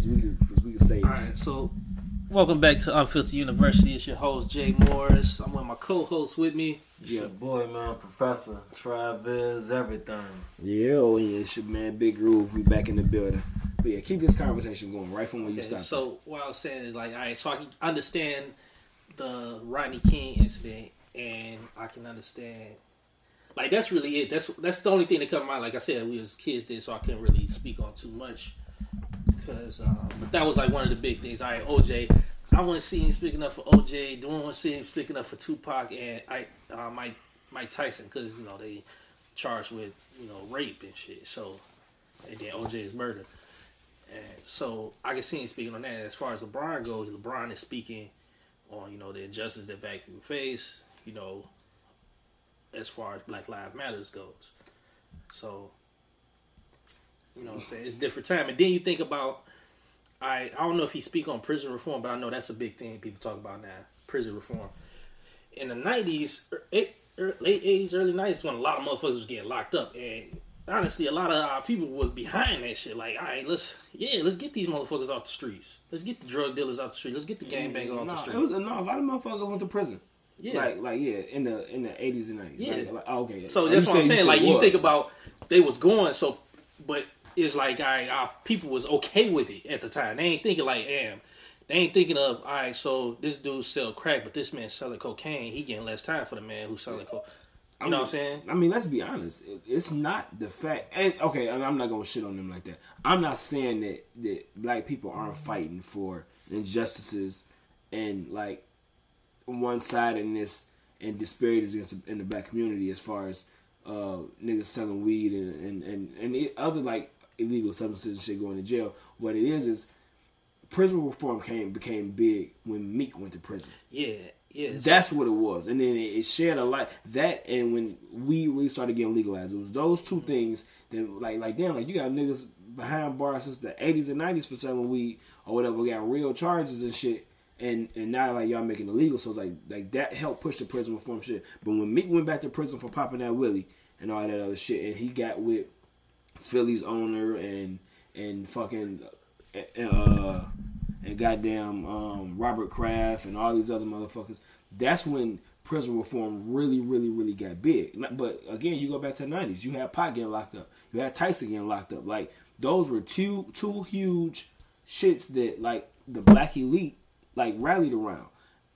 because we could because we could say. All right, so welcome back to Unfiltered University. It's your host Jay Morris. I'm with my co-host with me. Yeah, boy, man, Professor Travis, everything. Yeah, oh yeah, it's your man Big Groove. We back in the building. But yeah, keep this conversation going right from where you Okay, stopped. so what I was saying is like, all right, so I can understand the Rodney King incident, and I can understand. Like that's really it. That's that's the only thing that come to mind. Like I said, we was kids then, so I couldn't really speak on too much. Because, um, but that was like one of the big things. Right, OJ. I want to see him speaking up for OJ. Don't want to see him speaking up for Tupac and I, uh, Mike Mike Tyson because you know they charged with you know rape and shit. So and then OJ is murder. And so I can see him speaking on that. As far as LeBron goes, LeBron is speaking on you know the injustice that black people face. You know, as far as Black Lives Matters goes. So you know what I'm saying? It's a different time. And then you think about I I don't know if he speak on prison reform, but I know that's a big thing people talk about now. Prison reform. In the nineties, er, er, late eighties, early nineties, when a lot of motherfuckers was getting locked up, and honestly, a lot of our people was behind that shit. Like, all right, let's yeah, let's get these motherfuckers off the streets. Let's get the drug dealers out the street. Let's get the gangbangers off no, the street. it was no. A lot of motherfuckers went to prison. yeah. Like like yeah, in the in the eighties and nineties. Yeah. Like, like, okay. So that's what I'm saying. Like you think about they was going so, but it's like I our people was okay with it at the time. They ain't thinking like, damn. They ain't thinking of all right. So this dude sell crack, but this man selling cocaine. He getting less time for the man who selling coke. You know what I'm saying? I mean, let's be honest. It's not the fact. And okay, and I'm not gonna shit on them like that. I'm not saying that that black people aren't fighting for injustices and like one sidedness and disparities against the, in the black community as far as uh niggas selling weed and and and, and other like illegal substances and shit going to jail. What it is is prison reform came became big when Meek went to prison. Yeah, yeah. That's what it was, and then it, it shed a light. That and when we really started getting legalized, it was those two things that like like damn, like you got niggas behind bars since the eighties and nineties for selling weed or whatever. We got real charges and shit, and and now like y'all making it legal. So it's like like that helped push the prison reform shit. But when Meek went back to prison for popping that willie and all that other shit, and he got with Philly's owner and and fucking uh and goddamn um, Robert Kraft and all these other motherfuckers. That's when prison reform really, really, really got big. But again, you go back to the nineties. You had Pac getting locked up. You had Tyson getting locked up. Like those were two two huge shits that like the black elite like rallied around.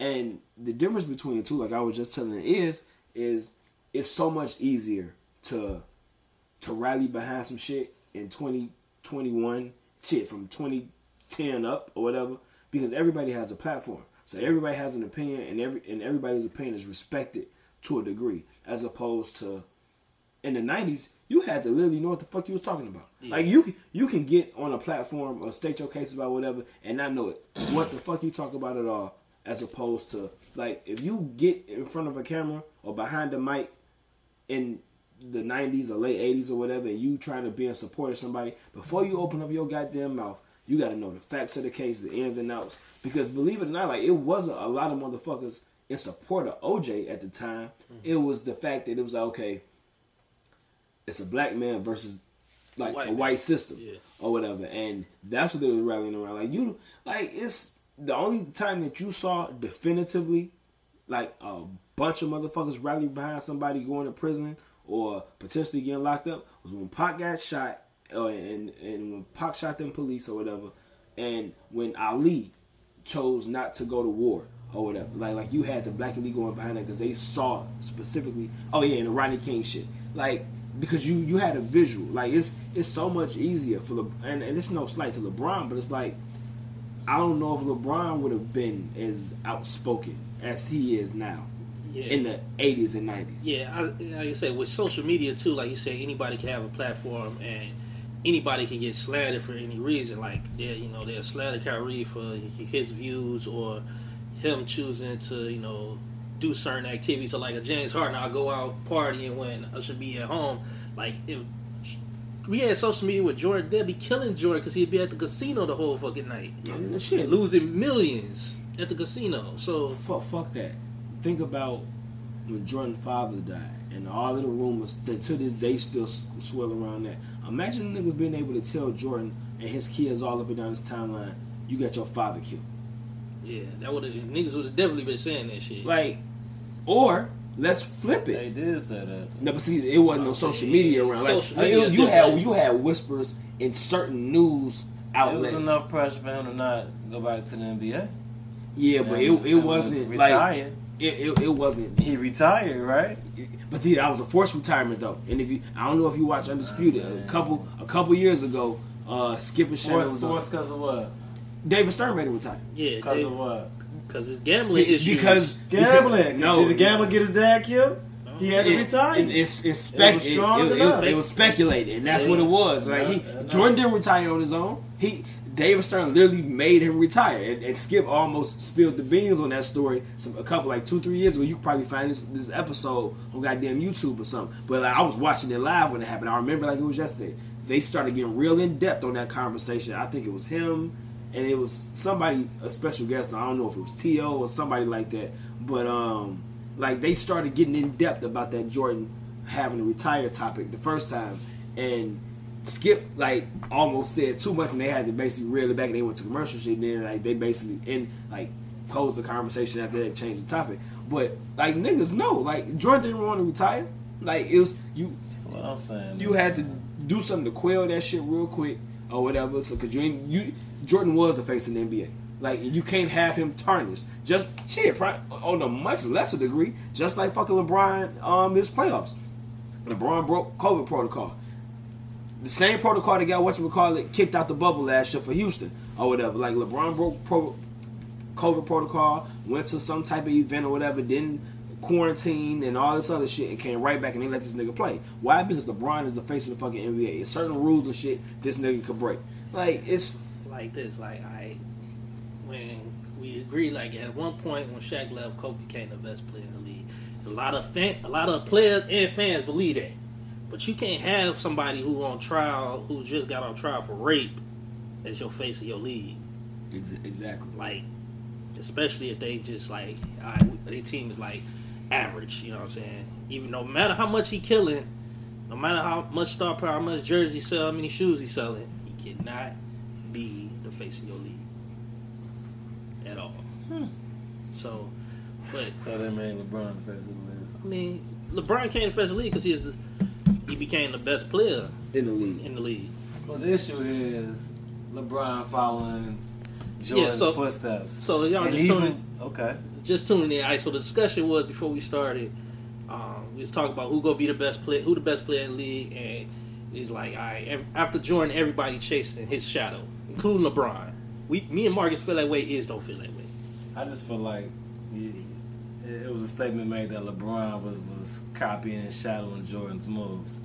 And the difference between the two, like I was just telling, is is it's so much easier to to rally behind some shit in 2021 shit from 2010 up or whatever because everybody has a platform. So everybody has an opinion and every and everybody's opinion is respected to a degree as opposed to in the 90s you had to literally know what the fuck you was talking about. Like you can you can get on a platform or state your case about whatever and not know it. What the fuck you talk about at all as opposed to like if you get in front of a camera or behind a mic in the 90s or late 80s or whatever, and you trying to be in support of somebody, before you open up your goddamn mouth, you got to know the facts of the case, the ins and outs. Because believe it or not, like it wasn't a lot of motherfuckers in support of OJ at the time. Mm-hmm. It was the fact that it was like, okay, it's a black man versus like White a man. white system Yeah. or whatever, and that's what they were rallying around. Like you, like it's the only time that you saw definitively like a bunch of motherfuckers rally behind somebody going to prison or potentially getting locked up was when Pac got shot, uh, and and when Pac shot them police or whatever, and when Ali chose not to go to war or whatever. Like like you had the Black Elite going behind that because they saw specifically. Oh yeah, and the Rodney King shit. Like because you you had a visual. Like it's it's so much easier for Le- and, and it's no slight to LeBron, but it's like I don't know if LeBron would have been as outspoken as he is now Yeah. in the 80s and 90s. Yeah, I, like I said, with social media too, like you said, anybody can have a platform and anybody can get slandered for any reason. Like, you know, they'll slander Kyrie for his views or him choosing to, you know, do certain activities. So, like a James Harden, I'll go out partying when I should be at home. Like, if we had social media with Jordan, they'd be killing Jordan because he'd be at the casino the whole fucking night, And shit, losing millions at the casino. So, fuck, fuck that. Think about when Jordan's father died and all of the rumors that to this day still s- swirl around that. Imagine niggas being able to tell Jordan and his kids all up and down his timeline, you got your father killed. Yeah, that would have niggas would have definitely been saying that shit. Like, or let's flip it. They did say that. No, but see, it wasn't no social media around. Like, Social like, media you had you had whispers in certain news It was outlets. enough pressure for him to not go back to the NBA. Yeah, but it, it wasn't like retired. It, it, it wasn't. He retired, right? But see, that was a forced retirement though. And if you, I don't know if you watch Undisputed a couple a couple years ago, uh, Skip and Shannon Forced, was forced because of what? David Stern made him retire. yeah, Because of what? because his gambling issues. because Gambling. No, Did the gambler get his dad killed? He had to It- retire. It, it's it's spec, It was it, it- it- it was speculated, and that's Yeah. what it was. Like he, Jordan didn't retire on his own. He David Stern literally made him retire, and, and Skip almost spilled the beans on that story. Some a couple like two three years ago. You probably find this this episode on goddamn YouTube or something. But like, I was watching it live when it happened. I remember like it was yesterday. They started getting real in depth on that conversation. I think it was him. And it was somebody, a special guest. I don't know if it was T.O. or somebody like that. But um, like they started getting in depth about that Jordan having to retire topic the first time, and Skip like almost said too much, and they had to basically reel it back, and they went to commercial shit. And then like they basically in like closed the conversation after they changed the topic. But like niggas know, like Jordan didn't want to retire. Like it was you That's what I'm saying. you had to do something to quell that shit real quick or whatever. So because you ain't you Jordan was the face in the NBA. Like you can't have him tarnished. Just shit pri- on a much lesser degree. Just like fucking LeBron um his playoffs. LeBron broke COVID protocol. The same protocol that got what you would call it kicked out the bubble last year for Houston or whatever. Like LeBron broke pro- COVID protocol, went to some type of event or whatever, didn't quarantine and all this other shit, and came right back and they let this nigga play. Why? Because LeBron is the face of the fucking NBA. It's certain rules and shit this nigga could break. Like it's like this. Like I, when we agreed, like at one point when Shaq left, Kobe became the best player in the league. A lot of fan, a lot of players and fans believe that, but you can't have somebody who on trial, who just got on trial for rape, as your face of your league. exactly Like, especially if they just like, all right, their team is like average. You know what I'm saying? Even no matter how much he killing, no matter how much star power, how much jersey sell, how many shoes he selling, he cannot be the face of your league at all. Hmm. So, but So they made LeBron the face of the league. I mean, LeBron came to face the league because he is the, he became the best player in the league. in the league. Well, the issue is LeBron following Jordan's so- footsteps. So y'all And just even- tuning okay. just tuning in. All right, so the discussion was before we started. Um, we was talking about who gonna be the best player, who the best player in the league, and he's like, all right, ev- after Jordan, everybody chasing his shadow, including LeBron. We, me and Marcus feel that way. Is don't feel that way. I just feel like he, it was a statement made that LeBron was, was copying and shadowing Jordan's moves.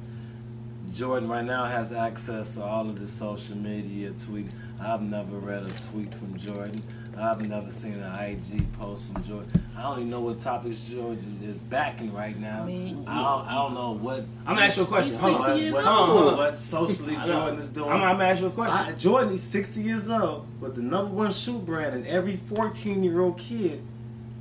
Jordan right now has access to all of the social media tweet. I've never read a tweet from Jordan. I've never seen an IG post from Jordan. I don't even know what topics Jordan is backing right now. I, mean, don't, I don't know what. I'm gonna ask you a question. Hold on. 60 What, years what, old. Hold on. what socially I know. Jordan is doing. I'm, I'm gonna ask you a question. I, Jordan is 60 years old but the number one shoe brand, and every 14 year old kid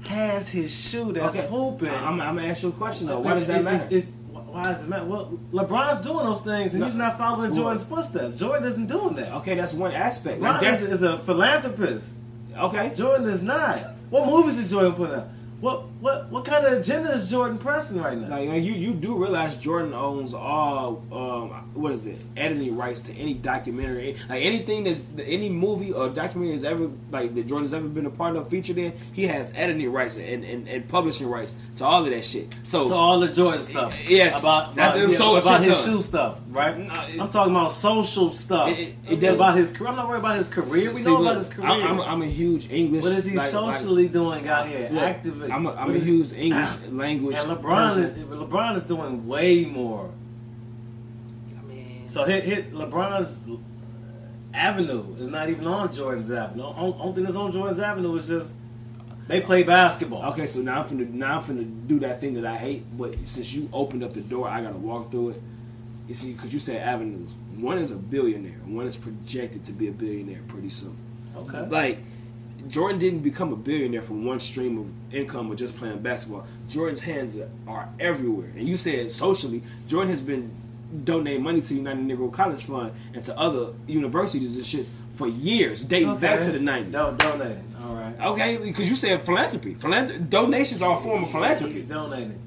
has his shoe that's okay, hooping. I'm, I'm gonna ask you a question though. Why does that matter? It's, it's, why does it matter? Well, LeBron's doing those things, and No. he's not following Jordan's footsteps. Jordan isn't doing that. okay, that's one aspect. Like LeBron that's is, is a philanthropist. okay. Jordan is not. What movies is Jordan putting out? What what what kind of agenda is Jordan pressing right now? Like, like you, you do realize Jordan owns all um, what is it editing rights to any documentary, like anything that's any movie or documentary that's ever like that Jordan's ever been a part of, featured in. He has editing rights and, and, and publishing rights to all of that shit. So to all the Jordan stuff. Yes. about about, yeah, a about shit his ton. shoe stuff, right? No, it- I'm talking about social stuff. It- it- it doesn't- about his career. I'm not worried about his career. We See, know look, about his career. I'm, I'm, I'm a huge English. what is he like- like- socially doing out here? look, Actively. I'm a, I'm What a huge English ah. language. And LeBron person. is, LeBron is doing way more. I mean, So hit hit LeBron's avenue is not even on Jordan's avenue. Only only thing that's on Jordan's avenue is just they play basketball. Okay, so now I'm finna now I'm finna do that thing that I hate. But since you opened up the door, I gotta walk through it. You see, because you said avenues. One is a billionaire. One is projected to be a billionaire pretty soon. Okay. Like Jordan didn't become a billionaire from one stream of income or just playing basketball. Jordan's hands are, everywhere. And you said socially, Jordan has been donate money to the United Negro College Fund and to other universities and shits for years, dating back to the nineties. Don't donate. All right. Okay, because you said philanthropy. Philanthropy donations are a form of philanthropy. He's philanthropy.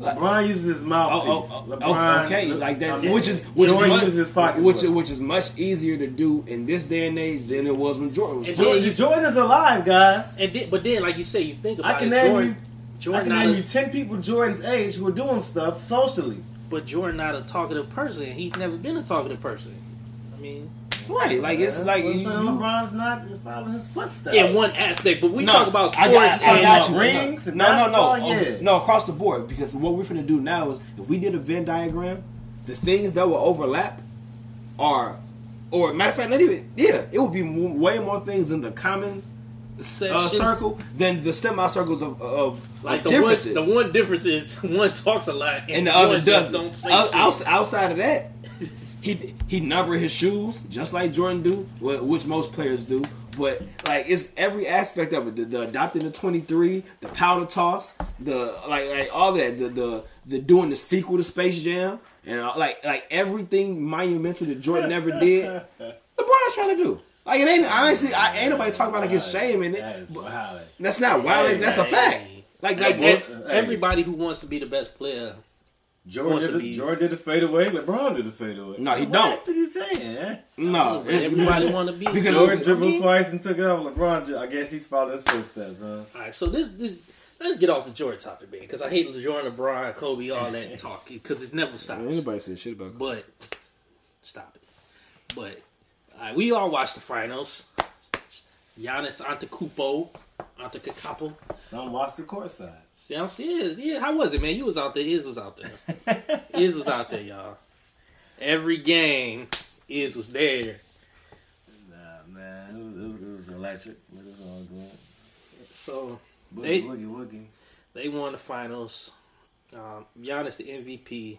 Donating. LeBron uses his mouthpiece. Oh, oh, oh, LeBron, oh, okay, like that, I mean, which is which Jordan is much, uses his pocket. which is which is much easier to do in this day and age than it was when Jordan was. And playing. Jordan, Jordan is alive, guys. And then, but then, like you say, you think about I can it, name Jordan, you. Jordan I can name a- you ten people Jordan's age who are doing stuff socially. but Jordan not a talkative person. He's never been a talkative person. I mean, right, like it's like you, so you- LeBron's not following his footsteps. in one aspect, but we No, talk about I sports. got- I and, got you. rings and No, no, no, Oh, yeah. no, across the board. Because what we're gonna do now is, if we did a Venn diagram, the things that will overlap are, or matter of fact, not even, yeah, it would be way more things in the common uh, circle than the semi-circles of of, Like of the one, the one difference is one talks a lot and, and the other one doesn't. don't say Out- shit. outside of that, he he number his shoes just like Jordan do, which most players do. But like it's every aspect of it: the, the adopting the twenty three, the powder toss, the like like all that, the the the doing the sequel to Space Jam, and uh, like like everything monumental that Jordan never did. LeBron's trying to do. Like it ain't honestly, I ain't nobody talking about like his shame in it. it. is wild. That's not wild. That's a fact. Like like Hey. everybody who wants to be the best player, Jordan did, the, be- Jordan did the fade away. LeBron did the fade away. No, he what don't. What are you saying? Eh? no, it's, everybody want to be Because- Jordan dribbled mean- twice and took it off. LeBron, I guess he's following his footsteps, huh? All right, so this this let's get off the Jordan topic, man, because I hate Jordan, LeBron, Kobe, all that talk because it's never stops. Anybody say shit about Kobe. But stop it. But all right, we all watched the finals. Giannis Antetokounmpo, Antetokounmpo. Some watched the court side. See, I'm serious. Yeah, how was it, man? You was out there. His was out there. His was out there, y'all. Every game, Iz was there. Nah, man, it was, it was, it was electric. It was all good. So Boogie, They- woogie, woogie. they won the finals. Um, Giannis the MVP.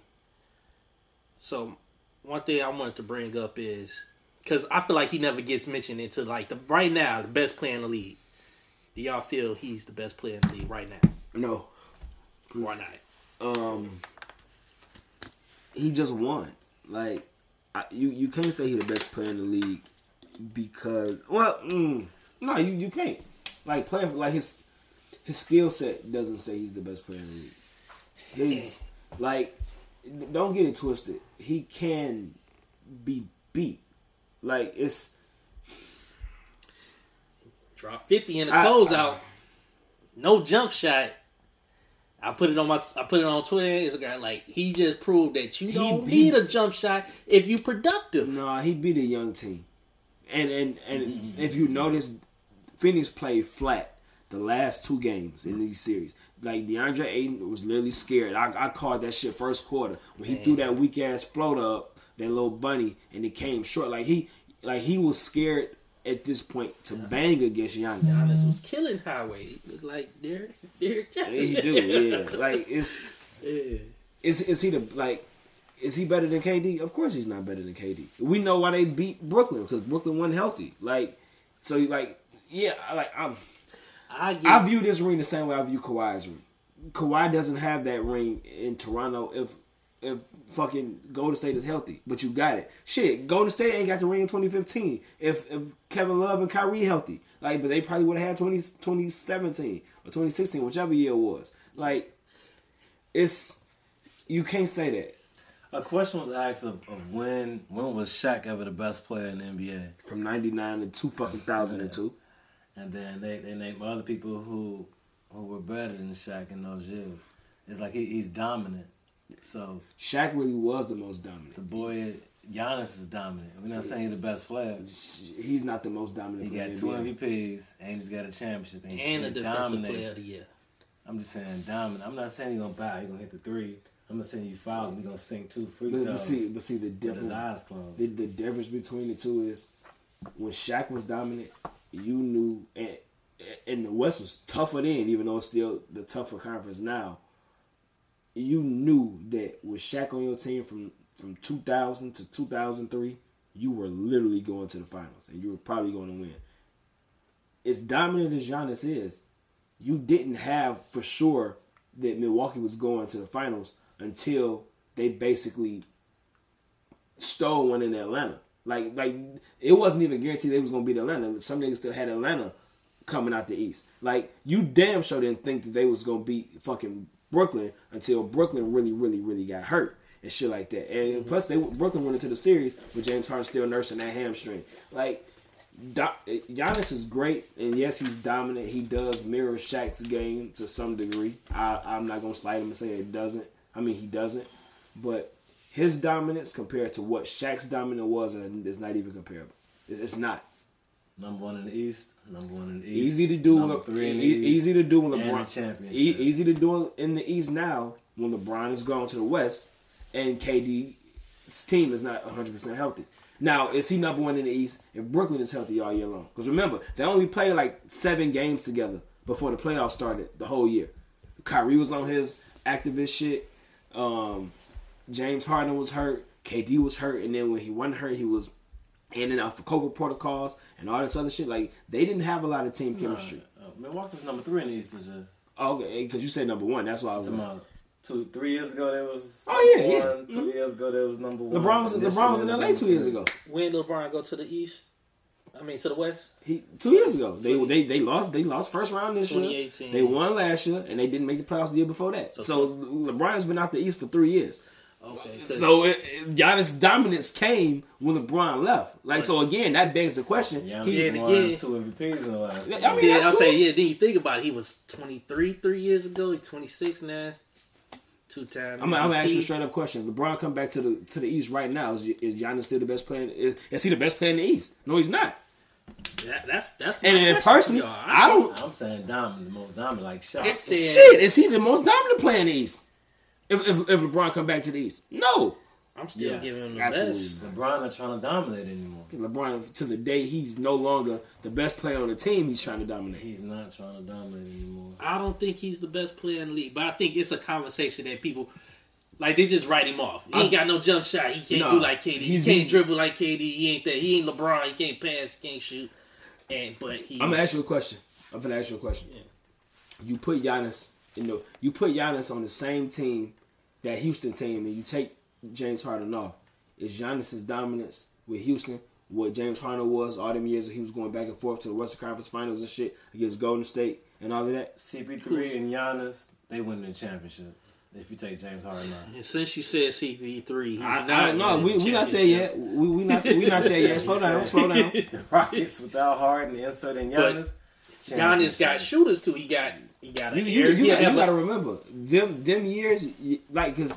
So one thing I wanted to bring up is because I feel like he never gets mentioned into like the right now the best player in the league. Do y'all feel he's the best player in the league right now? no. Why not? um he just won. Like I, you you can't say he's the best player in the league because well mm, no you you can't like playing like his his skill set doesn't say he's the best player in the league. His like don't get it twisted. He can be beat. Like it's Drop fifty in the closeout. No jump shot. I put it on my. I put it on Twitter and Instagram. Like he just proved that you don't he- need a jump shot if you're productive. No, he beat a young team, and and and if you notice, Phoenix played flat the last two games in these series. Like DeAndre Ayton was literally scared. I, I called that shit first quarter when he threw that weak ass float up, that little bunny, and it came short. Like he like he was scared at this point to bang against Giannis. Giannis was killing Highway. He looked like Derek. Derek Yeah, he do, yeah. Like it's Yeah. is is he the like is he better than KD? Of course he's not better than KD. We know why they beat Brooklyn because Brooklyn wasn't healthy. Like so, like yeah, like I'm. I get. I view this ring the same way I view Kawhi's ring. Kawhi doesn't have that ring in Toronto if if fucking Golden State is healthy, but you got it. Shit, Golden State ain't got the ring in 2015 if if Kevin Love and Kyrie healthy. Like, but they probably would have had 20, 2017 or 2016, whichever year it was. Like, it's you can't say that A question was asked of, of when when was Shaq ever the best player in the NBA? from 99 to two fucking thousand and two. And then they, they named other people who who were better than Shaq in those years. It's like he, he's dominant. So Shaq really was the most dominant. the boy Giannis is dominant. We're not saying he's the best player. He's not the most dominant. He player got in two the NBA. MVPs and he's got a championship. And, and a he's defensive dominating. player of the year. I'm just saying dominant. I'm not saying he's gonna bow. He's gonna hit the three. I'm gonna saying you foul him. He's gonna sink two free But, but throws see, but see the with his difference. eyes closed. The, the difference between the two is when Shaq was dominant, you knew, and, and the West was tougher then, even though it's still the tougher conference now. You knew that with Shaq on your team from from 2000 to 2003, you were literally going to the finals, and you were probably going to win. As dominant as Giannis is, you didn't have for sure that Milwaukee was going to the finals until they basically stole one in Atlanta. Like like it wasn't even guaranteed they was gonna beat Atlanta. Some niggas still had Atlanta coming out the East. Like you damn sure didn't think that they was gonna beat fucking Brooklyn until Brooklyn really really really got hurt and shit like that. And mm-hmm. plus they Brooklyn went into the series with James Harden still nursing that hamstring. Like Do- Giannis is great, and yes, he's dominant. He does mirror Shaq's game to some degree. I, I'm not gonna slide him and say it doesn't. I mean, he doesn't, but his dominance compared to what Shaq's dominance was, and it's not even comparable. It's, it's not Number one in the East. Number one in the East. easy to do. Number with- three in the East. easy to do when LeBron. championship. E- easy to do in the East now when LeBron is gone to the West and KD's team is not 100 percent healthy. Now, is he number one in the East if Brooklyn is healthy all year long? Because remember, they only played like seven games together before the playoffs started the whole year. Kyrie was on his activist shit. Um, James Harden was hurt. KD was hurt, and then when he wasn't hurt, he was in and out for COVID protocols and all this other shit. Like they didn't have a lot of team chemistry. Uh, Milwaukee's number three in the East this. Okay, because you said number one. That's why I was. Talking about two, three years ago, there was. Oh, yeah, one. yeah. 2 years ago, there was number one. LeBron was And LeBron was in LA two years ago. When did LeBron go to the East? I mean, to the West. He two years ago. They they they lost they lost first round this year. 2018. They won last year and they didn't make the playoffs the year before that. So, So- LeBron's been out the East for three years. Okay. 'cause- So it, it- Giannis' dominance came when LeBron left. Like so again, that begs the question. Yeah, He- he Yeah, won yeah. two MVPs in the last. I mean, yeah, that's I'll cool. say yeah. Then you think about it, he was 23 three years ago. He's 26 now. Two time. I'm, I'm gonna ask you a straight up question. LeBron come back to the to the East right now. Is, is Giannis still the best player? Is, is he the best player in the East? No, he's not. That, that's that's. And my then personally. I don't. I'm saying dominant, the most dominant, like Shaq. Saying- shit, is he the most dominant player in the East? If, if if LeBron come back to the East, no. I'm still Yes, giving him the absolutely. best. LeBron not trying to dominate anymore. LeBron to the day he's no longer the best player on the team. He's trying to dominate. He's not trying to dominate anymore. I don't think he's the best player in the league, but I think it's a conversation that people like. They just write him off. He ain't got no jump shot. He can't No. do like KD. He can't he's- dribble like KD. He ain't that. He ain't LeBron. He can't pass. He can't shoot. And but he. I'm gonna ask you a question. I'm gonna ask you a question. Yeah. You put Giannis, you know, you put Giannis on the same team that Houston team, and you take James Harden off. Is Giannis's dominance with Houston what James Harden was all them years that he was going back and forth to the Western Conference Finals and shit against Golden State and all of that? CP3 and Giannis, they win the championship. If you take James Harden out. and since you said CP3, he's I, not. I, no, we winning the we not there yet. We, we not we not there yet. Slow down, slow down. The Rockets without Harden, inserting But Giannis. Giannis got shooters too. He got. You, an you, you, he got, have you a- gotta remember them them years, like because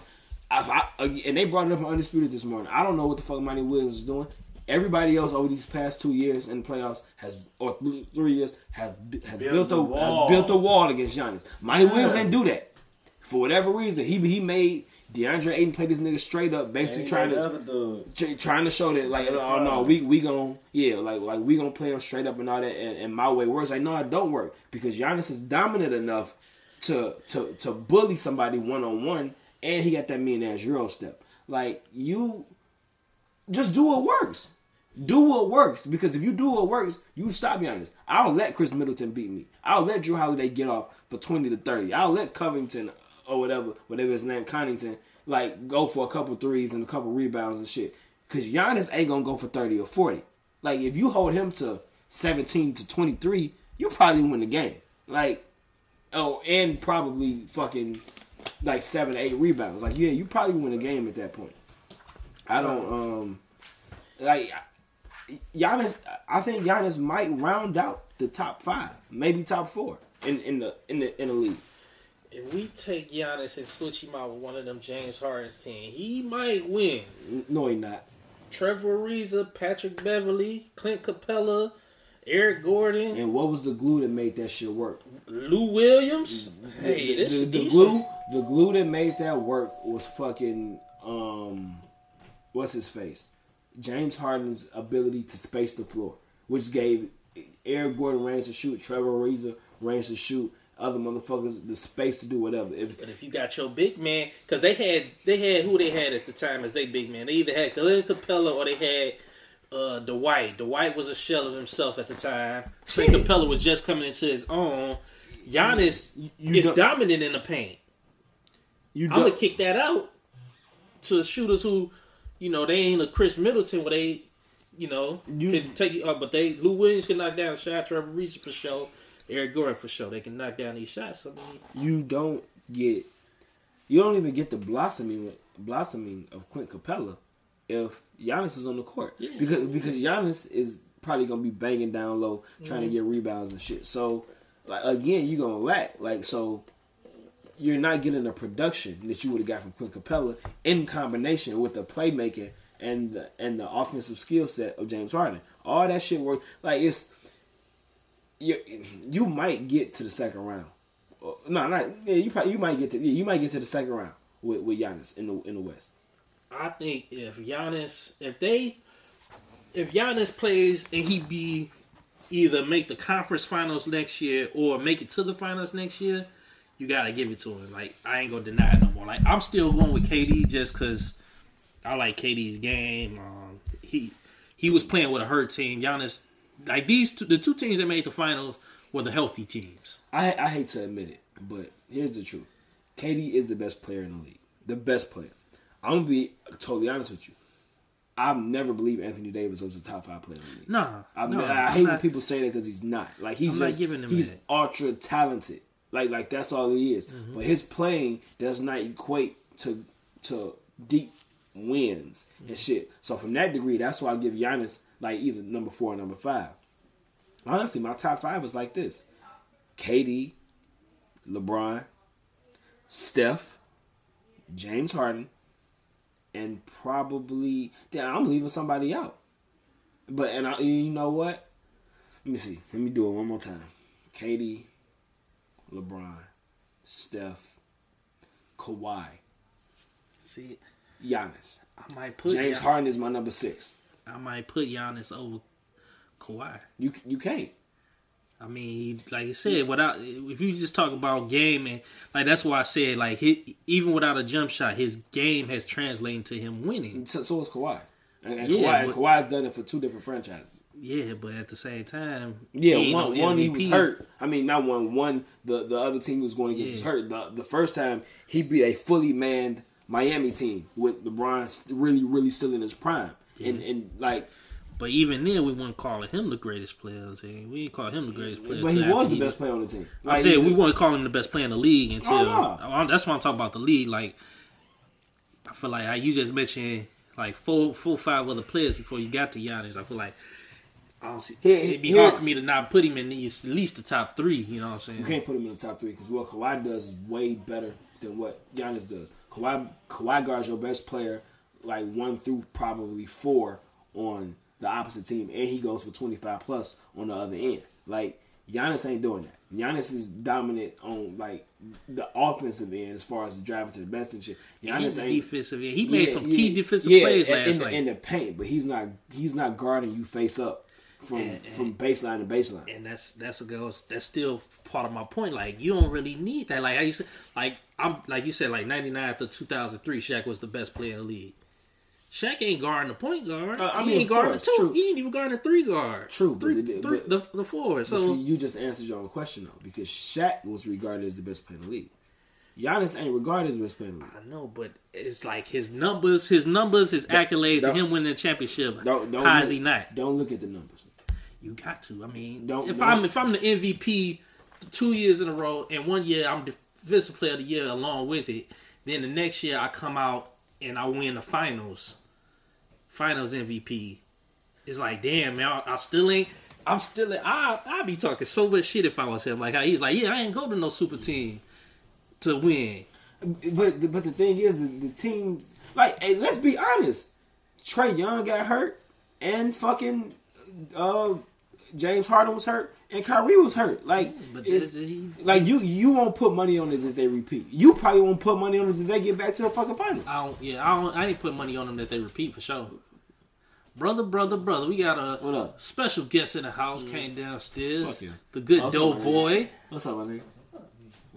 I, uh, I, and they brought it up on Undisputed this morning. I don't know what the fuck Monty Williams is doing. Everybody else over these past two years in the playoffs has, or three years, has has Built built, a wall. built a wall against Giannis. Monty Williams Yeah. didn't do that for whatever reason. He he made DeAndre Ayton play this nigga straight up, basically trying to trying to show that like oh no we we gon' yeah like like we gonna play him straight up and all that and, and my way works. Like no it don't work because Giannis is dominant enough to to to bully somebody one on one and he got that mean ass euro step. Like you just do what works. Do what works because if you do what works you stop Giannis. I'll let Khris Middleton beat me. I'll let Jrue Holiday get off for twenty to thirty. I'll let Covington or whatever whatever his name Connington like go for a couple threes and a couple rebounds and shit. Because Giannis ain't gonna go for thirty or forty. Like if you hold him to seventeen to twenty three you probably win the game. Like oh and probably fucking like seven eight rebounds. Like yeah you probably win the game at that point. I don't um like Giannis. I think Giannis might round out the top five, maybe top four in in the in the in the league. If we take Giannis and switch him out with one of them James Harden's team, he might win. No, he not. Trevor Ariza, Patrick Beverley, Clint Capela, Eric Gordon, And what was the glue that made that shit work? Lou Williams. Hey, the, this the, the glue, the glue that made that work was fucking um, what's his face? James Harden's ability to space the floor, which gave Eric Gordon range to shoot, Trevor Ariza range to shoot, other motherfuckers the space to do whatever. If But if you got your big man, because they had they had who they had at the time as they big man. They either had Clint Capela or they had uh, Dwight. Dwight was a shell of himself at the time. Clint Shit. Capela was just coming into his own. Giannis you is dominant in the paint. you I'm gonna kick that out to shooters who, you know, they ain't a Khris Middleton where they, you know, You- can take you up. But they, Lou Williams can knock down a shot. Trevor Ariza for sure. Eric Gordon for sure. They can knock down these shots. I mean, You don't get, you don't even get the blossoming blossoming of Clint Capela if Giannis is on the court Yeah. because because Giannis is probably gonna be banging down low trying to mm-hmm. get rebounds and shit. So like again, you're gonna lack like so. You're not getting the production that you would have got from Clint Capela in combination with the playmaking and the, and the offensive skill set of James Harden. All that shit works like it's you. You might get to the second round. Uh, No, not yeah. You probably you might get to yeah, you might get to the second round with with Giannis in the in the West. I think if Giannis, if they, if Giannis plays and he be either make the conference finals next year or make it to the finals next year, you gotta give it to him. Like I ain't gonna deny it no more. Like I'm still going with KD just because I like KD's game. Um, he he was playing with a hurt team. Giannis, like these two, the two teams that made the finals were the healthy teams. I I hate to admit it, but here's the truth: KD is the best player in the league, the best player. I'm gonna be totally honest with you. I've never believed Anthony Davis was a top five player in the league. Nah, I, no, I hate when people say that because he's not. Like he's I'm not just giving him he's that. ultra talented. Like like that's all he is. Mm-hmm. But his playing does not equate to to deep wins Mm-hmm. and shit. So from that degree, that's why I give Giannis like either number four or number five. Honestly, my top five was like this: KD, LeBron, Steph, James Harden, and probably damn, I'm leaving somebody out. But and I, you know what? Let me see. Let me do it one more time. KD, LeBron, Steph, Kawhi, See, Giannis. I might put James Harden is my number six. I might put Giannis over Kawhi. You you can't. I mean, like you said, without if you just talk about game and like that's why I said like he, even without a jump shot, his game has translated to him winning. So, so is Kawhi. And, and Yeah, Kawhi, but- Kawhi's done it for two different franchises. Yeah, but at the same time, Yeah, one, no one he was hurt. I mean, not one. One the the other team was going to get Yeah. hurt. The, the first time he beat a fully manned Miami team with LeBron really really still in his prime. And and like, But even then, we weren't calling him the greatest player. on the team. We didn't call him the greatest player. but he was the best player on the team. I'm Like, saying he's we weren't calling him the best player in the league until Oh, no. That's why I'm talking about the league. Like I feel like I, you just mentioned like four, four, five other players before you got to Giannis. I feel like. Here- it'd be hard for me to not put him in these at least the top three. You know what I'm saying? You can't put him in the top three because what Kawhi does is way better than what Giannis does. Kawhi Kawhi guards your best player like one through probably four on the opposite team, and he goes for twenty five plus on the other end. Like Giannis ain't doing that. Giannis is dominant on like the offensive end as far as the driving to the best and shit. Giannis ain't defensive. end. He made Yeah, some yeah, key defensive yeah, plays in- last in, night. in the paint, but he's not he's not guarding you face up from And- from baseline to baseline. and that's that's a goes that's still part of my point. Like you don't really need that. Like I used to like I'm like you said like ninety nine to two thousand three, Shaq was the best player in the league. Shaq ain't guarding the point guard. Uh, I he mean, ain't guarding course, the two. true. He ain't even guarding the three guard. True, three, the- three- but- the the four. So see, you just answered your own question though, because Shaq was regarded as the best player in the league. Giannis ain't regarded as the best player in the league. I know, but it's like his numbers, his numbers, his accolades, don't- him winning the championship. Don't don't how look, is he not? Don't look at the numbers. You got to. I mean, Don't- if don't- I'm if I'm the MVP two years in a row, and one year I'm defensive player of the year along with it, then the next year I come out and I win the finals, finals MVP. It's like, damn man, I, I still ain't. I'm still. I I be talking so much shit if I was him. Like he's like, yeah, I ain't go to no super team to win. But but the thing is, the, the teams like, hey, let's be honest. Trae Young got hurt, and fucking uh, James Harden was hurt, and Kyrie was hurt. Like, But it's, he- like you you won't put money on it that they repeat. You probably won't put money on it that they get back to the fucking finals. I don't. Yeah, I don't. I ain't put money on them that they repeat for sure. Brother, brother, brother, we got a special guest in the house. Came downstairs. Yeah. The good dope boy. What's up, my nigga?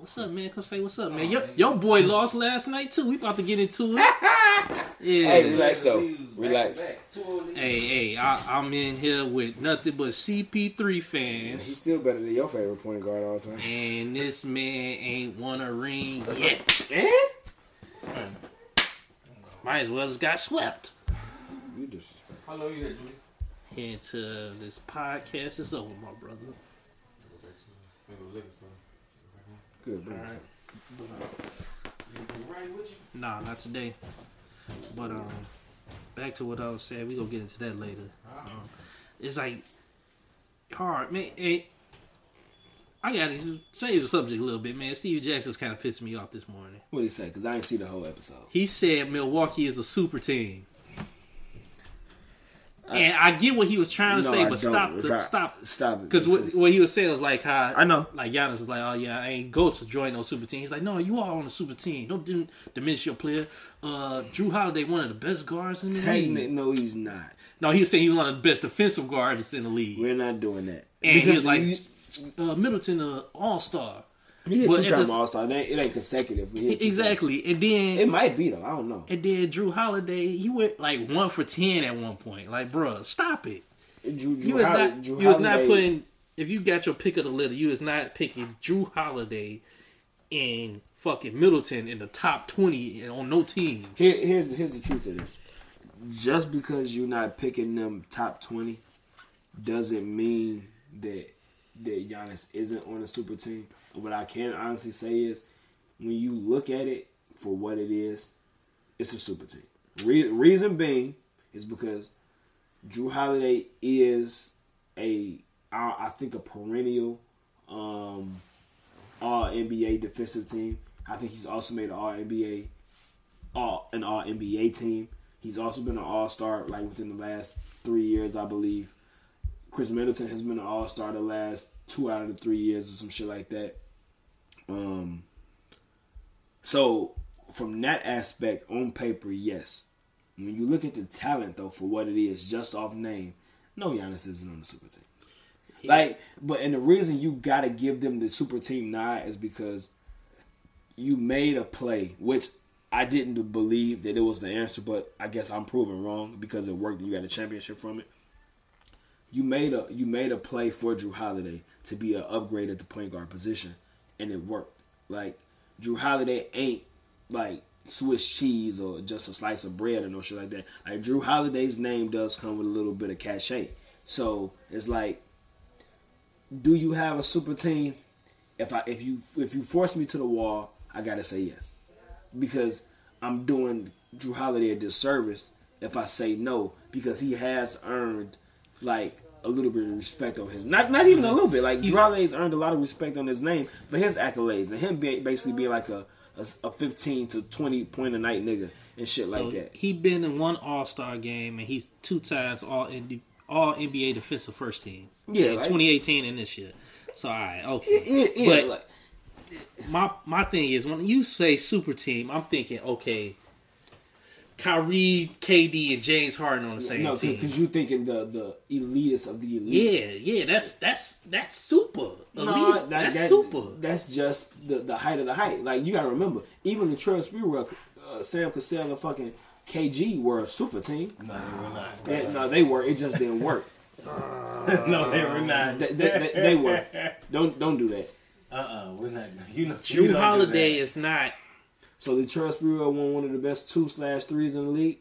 What's up, man? Come say what's up, man. Oh, your, your boy lost last night too. We about to get into it. Yeah. Hey, relax though. Relax. Hey, hey, I, I'm in here with nothing but CP3 fans, He's still better than your favorite point guard all the time. and this man ain't won a ring yet. And Might as well just got swept. you disrespect. How long you had, Julius? Head to this podcast is over, my brother. Go back to maybe a liquor store. Good. All right. You right with you? Nah, not today. But um, back to what I was saying. We gonna get into that later. Um, it's like hard, man. Hey, I gotta change the subject a little bit, man. Steve Jackson was kind of pissing me off this morning. What did he say? Because I didn't see the whole episode. He said Milwaukee is a super team. And I get what he was trying to No, say, but stop, the, not- stop, Stop it. because what, what he was saying was like how I know. like Giannis was like, oh yeah, I ain't go to join no super team. He's like, no, you are on the super team. Don't dim- diminish your player. Uh, Jrue Holiday, one of the best guards in the Technic- league. no, he's not. No, he was saying he was one of the best defensive guards in the league. We're not doing that. and he was like, you- uh, Middleton, uh, all star. He but two the- All Star. It ain't, it ain't consecutive. but he hit two Exactly, and then. It might be though. I don't know. and then Jrue Holiday, he went like one for ten at one point. Like, bruh, stop it. Jrue, You Jrue, was Hol- not. Jrue You was not putting. If you got your pick of the litter, you was not picking Jrue Holiday and fucking Middleton in the top twenty on no team. Here, here's here's the truth of this. Just because you're not picking them top twenty, doesn't mean that that Giannis isn't on a super team. What I can honestly say is, when you look at it for what it is, it's a super team. Re- reason being is because Jrue Holiday is a I, I think a perennial um, All NBA defensive team. I think he's also made an All NBA all an all NBA team. He's also been an All Star like within the last three years, I believe. Khris Middleton has been an All Star the last two out of the three years or some shit like that. Um. So from that aspect, on paper, yes. When you look at the talent though, for what it is, just off name, no, Giannis isn't on the super team. Like, but and the reason you gotta give them the super team nod is because you made a play, which I didn't believe that it was the answer, but I guess I'm proven wrong because it worked and you got a championship from it. You made a you made a play for Jrue Holiday to be an upgrade at the point guard position, and it worked. Like Jrue Holiday ain't like Swiss cheese or just a slice of bread or no shit like that. Like Jrue Holiday's name does come with a little bit of cachet. So it's like, do you have a super team? If I if you if you force me to the wall, I gotta say yes, because I'm doing Jrue Holiday a disservice if I say no because he has earned like a little bit of respect on his not not even a mm-hmm. little bit like Holiday's earned a lot of respect on his name for his accolades and him basically being like a a, a 15 to 20 point a night nigga and shit like that. he been in one All Star game and he's two times all in, all NBA defensive first team. Yeah, like- 2018 and this year. So all right, okay. But- like, my my thing is when you say super team, I'm thinking okay, Kyrie, KD, and James Harden on the same team. no, team. because you're thinking the the elitist of the elite. Yeah, yeah, that's that's that's super. Elite, No, that- that's that- super. That's just the, the height of the height. Like you gotta remember, even Latrell Sprewell, uh, Sam Cassell and fucking KG were a super team. No, they were not. Yeah, no, they were. It just didn't work. no, they were not. They, they, they, they were. Don't don't do that. Uh uh-uh, uh, we are not. You know, you Jrue don't Holiday that. is not. So Latrell Sprewell won one of the best two slash threes in the league,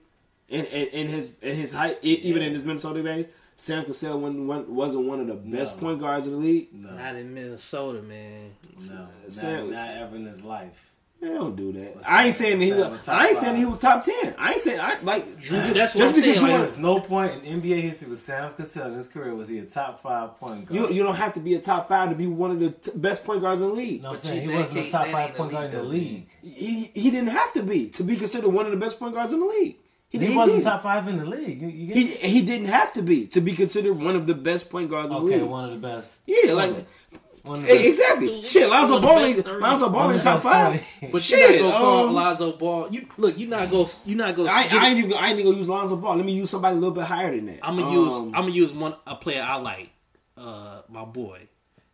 in, in, in his in his height, e- even in his Minnesota days. Sam Cassell wasn't one, wasn't one of the best No. point guards in the league. No, Not in Minnesota, man. no, Sam- not, not ever in his life. Man, don't do that. What's I ain't that? saying that he was. that? I ain't Top saying he was top ten. I ain't saying I like. That's what just I'm because saying. you Like, There's no point in NBA history with Sam Cassell in his career was he a top five point guard. You, you don't have to be a top five to be one of the t- best point guards in the league. no, I'm saying he wasn't a top five point guard in the elite, league. He he didn't have to be to be considered one of the best point guards in the league. He, He, he wasn't didn't. top five in the league. You, you He he didn't have to be to be considered one of the best point guards in the okay, league. one of the best. yeah, like one of the eh, exactly. Shit, Lonzo One of the Ball, best ain't- thirty. Lonzo Ball in top five. But Shit, you're not gonna call um, Lonzo Ball. You look, you're not gonna you're not gonna. I, I ain't even I ain't even gonna use Lonzo Ball. Let me use somebody a little bit higher than that. I'm gonna use Um, I'm gonna use one a player I like, uh, my boy,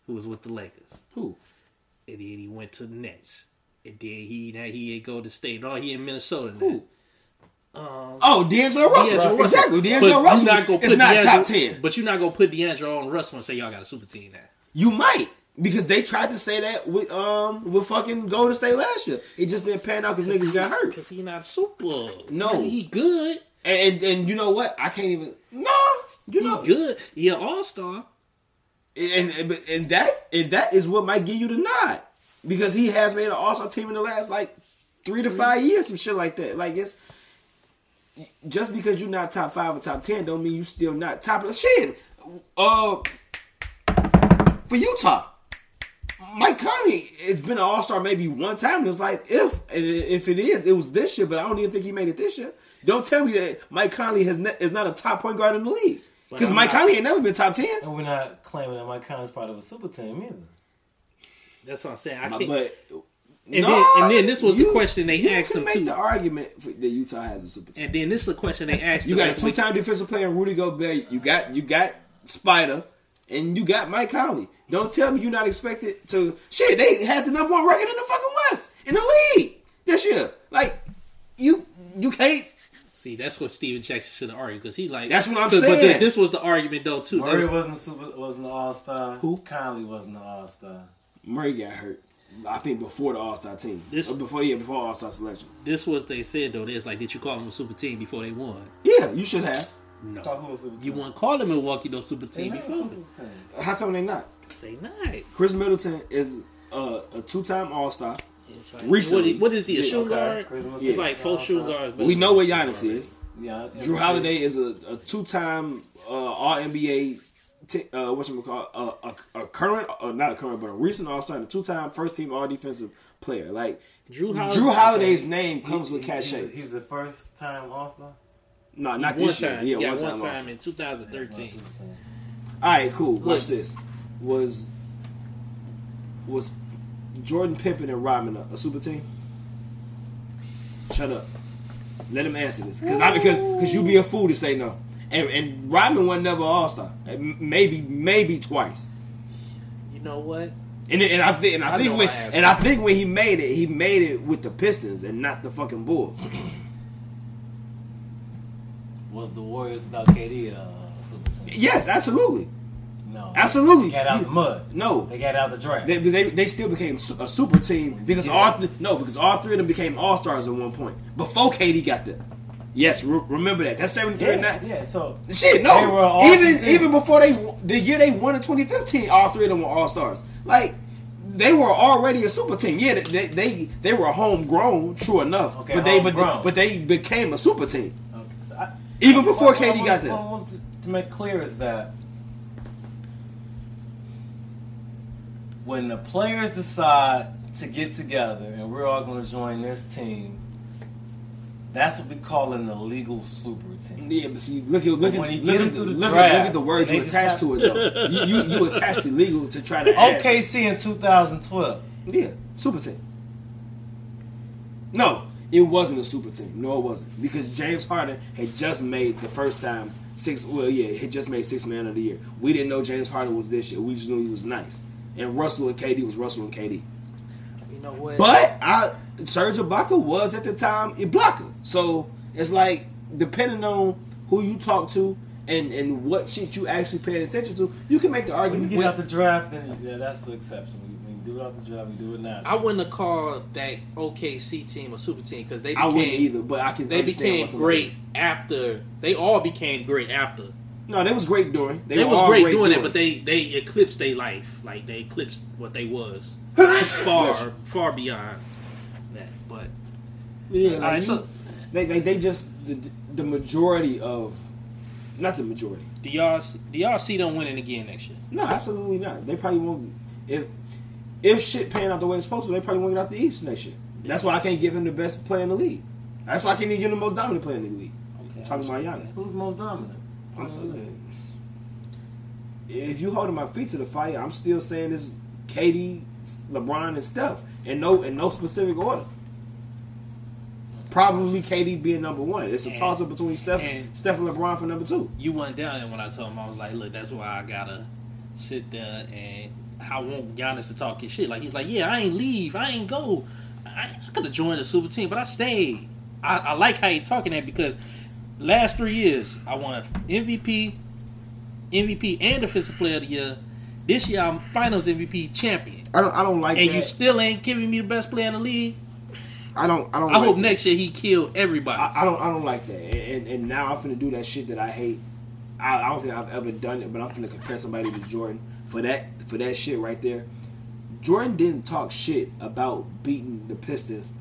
who was with the Lakers, who? and then he went to the Nets, and then he now he ain't go to state. No, he in Minnesota now. Who? Oh, D'Angelo Russell. D'Angelo Russell. Exactly. But D'Angelo you Russell not gonna is put not D'Angelo- top ten. But you're not gonna put D'Angelo on Russell and say y'all got a super team now. You might because they tried to say that with um with fucking Golden State last year. It just didn't pan out because niggas got hurt. Cause he not super. No. he good. And, and and you know what? I can't even. No, you He know, good. He an all star. and, and and that and that is what might give you the nod because he has made an All Star team in the last like three to five years, some shit like that. Like it's just because you're not top five or top ten, don't mean you still not top of the shit. Uh, for Utah, Mike Conley has been an All Star maybe one time. And was like if if it is, it was this year, but I don't even think he made it this year. Don't tell me that Mike Conley has ne- is not a top point guard in the league because Mike not- Conley ain't never been top ten. And we're not claiming that Mike Conley's part of a super team either. That's what I'm saying. I But can't. and then- and then this was the question they asked can him, make too. the argument for, that Utah has a super team. and then this is the question they asked. you him got a after we- two-time defensive player, in Rudy Gobert. You got you got Spider, and you got Mike Conley. Don't tell me you're not expected to. Shit, they had the number one record in the fucking West in the league this year. Like you, you can't. See, that's what Stephen Jackson should have argued because he like. That's what I'm 'cause- But saying. th- this was the argument though too. Murray was- wasn't a super, wasn't an all star. Who? Conley wasn't an all star. Murray got hurt. I think before the All Star team. This- Or before yeah, before All Star selection. this was they said though. There's like, did you call them a super team before they won? Yeah, you should have. No, Thought who was super you want wouldn't call them Milwaukee no super They team not before. super team. How come they not? They not. Khris Middleton is uh, a two-time All Star. It's like, Recently. what, what is he? A Yeah, shooting guard? Khris Middleton He's is like an four all-star. shooting guards. but- We know what Giannis is. Yeah, Jrue Holiday is a, a two-time uh, All NBA. T- uh, what you call uh, a, a current, uh, not a current, but a recent All Star, and a two-time first-team All Defensive player. Like Jrue Holiday. Jrue Holiday's name He- comes with he- cachet. He's, he's the first time all star. No, not one this year. time. Yeah, Yeah, one time. one time All-Star. in 2013. All right, cool. Watch this. Was was Jordan Pippen and Rodman a, a super team? Shut up. Let him answer this, because I because because you be a fool to say no. And and Rodman was never All Star. Maybe maybe twice. You know what? And and I think and I, I think when I and I think when he made it, he made it with the Pistons and not the fucking Bulls. Was the Warriors without KD a super team? yes, absolutely, No, absolutely. They got out the mud. No, They got out the draft. They, they, they still became a super team because Yeah. all th- no because all three of them became all stars at one point before KD got there. Yes, re- remember that. That's seventy three yeah, and nine. yeah. So Shit, no. even team. even before they the year they won in twenty fifteen, all three of them were all stars. Like they were already a super team. Yeah, they they, they were homegrown, true enough. Okay, but they but, homegrown. but they became a super team okay, so I, even before what- what KD want- got there. What I want to, make clear is that when the players decide to get together and we're all going to join this team, that's what we call an illegal super team. Yeah, but see, look at look at When you look, get at, the look, draft, look at the words you attach to it though. you, you you attached illegal to try to OKC in 2012. Yeah, super team. No, it wasn't a super team. No, it wasn't because James Harden had just made the first time six. Well, yeah, he just made six man of the year. We didn't know James Harden was this year. We just knew he was nice. And Russell and KD was Russell and KD. You know what? But I, Serge Ibaka was at the time Ibaka. So it's like depending on who you talk to and and what shit you actually paying attention to, you can make the When you argument. get When- out the draft, then yeah, that's the exception. When you, when you do it out the draft, you do it now. I wouldn't have called that OKC team a super team because they I wouldn't either, but I can. they became what somebody- great after. They all became great after. No, they was great during. They, They, were was all great, great doing during. it, but they they eclipsed their life. Like they eclipsed what they was far far beyond that. But yeah, all like so they, they they just the, the majority of, not the majority. do y'all do y'all see them winning again next year? No, absolutely not. They probably won't. If if shit pan out the way it's supposed to, they probably won't get out the East next year. That's why I can't give him the best player in the league. That's why I can't even give him the most dominant player in the league. I'm talking about Giannis. Who's most dominant? Mm. If you holding my feet to the fire, I'm still saying this: KD, LeBron, and Steph, in no in no specific order. Probably KD being number one. It's a And- toss up between Steph, and- Steph and LeBron for number two. You went down there when I told him I was like, look, that's why I gotta sit there and I want Giannis to talk his shit. Like he's like, yeah, I ain't leave, I ain't go. I, I could have joined the super team, but I stayed. I, I like how he talking that because last three years I won MVP, MVP, and Defensive Player of the Year. This year I'm Finals MVP champion, I don't I don't like that. and that. you still ain't giving me the best player in the league. I don't. I don't. I like hope that. next year he killed everybody. I, I don't. I don't like that. And, and and now I'm finna do that shit that I hate. I, I don't think I've ever done it, but I'm gonna compare somebody to Jordan for that for that shit right there. Jordan didn't talk shit about beating the Pistons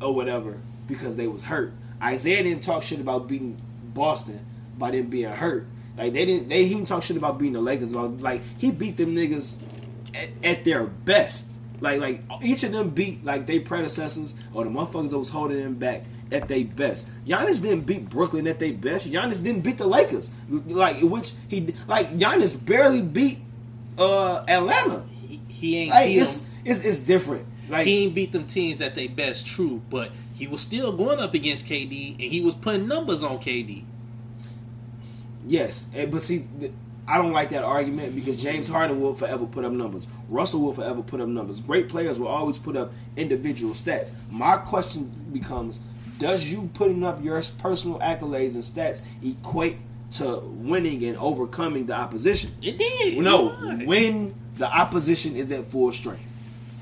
or whatever because they was hurt. Isaiah didn't talk shit about beating Boston by them being hurt. Like they didn't. They he didn't talk shit about beating the Lakers. About like he beat them niggas at, at their best. Like like each of them beat like their predecessors or the motherfuckers that was holding them back at their best. Giannis didn't beat Brooklyn at their best. Giannis didn't beat the Lakers. Like which he like Giannis barely beat uh Atlanta. he, he ain't Like it's it's it's different. Like He ain't beat them teams at their best, true, but he was still going up against KD and he was putting numbers on KD. Yes, but see, I don't like that argument because James Harden will forever put up numbers. Russell will forever put up numbers. Great players will always put up individual stats. My question becomes: Does you putting up your personal accolades and stats equate to winning and overcoming the opposition? It did. No, He won. when the opposition is at full strength.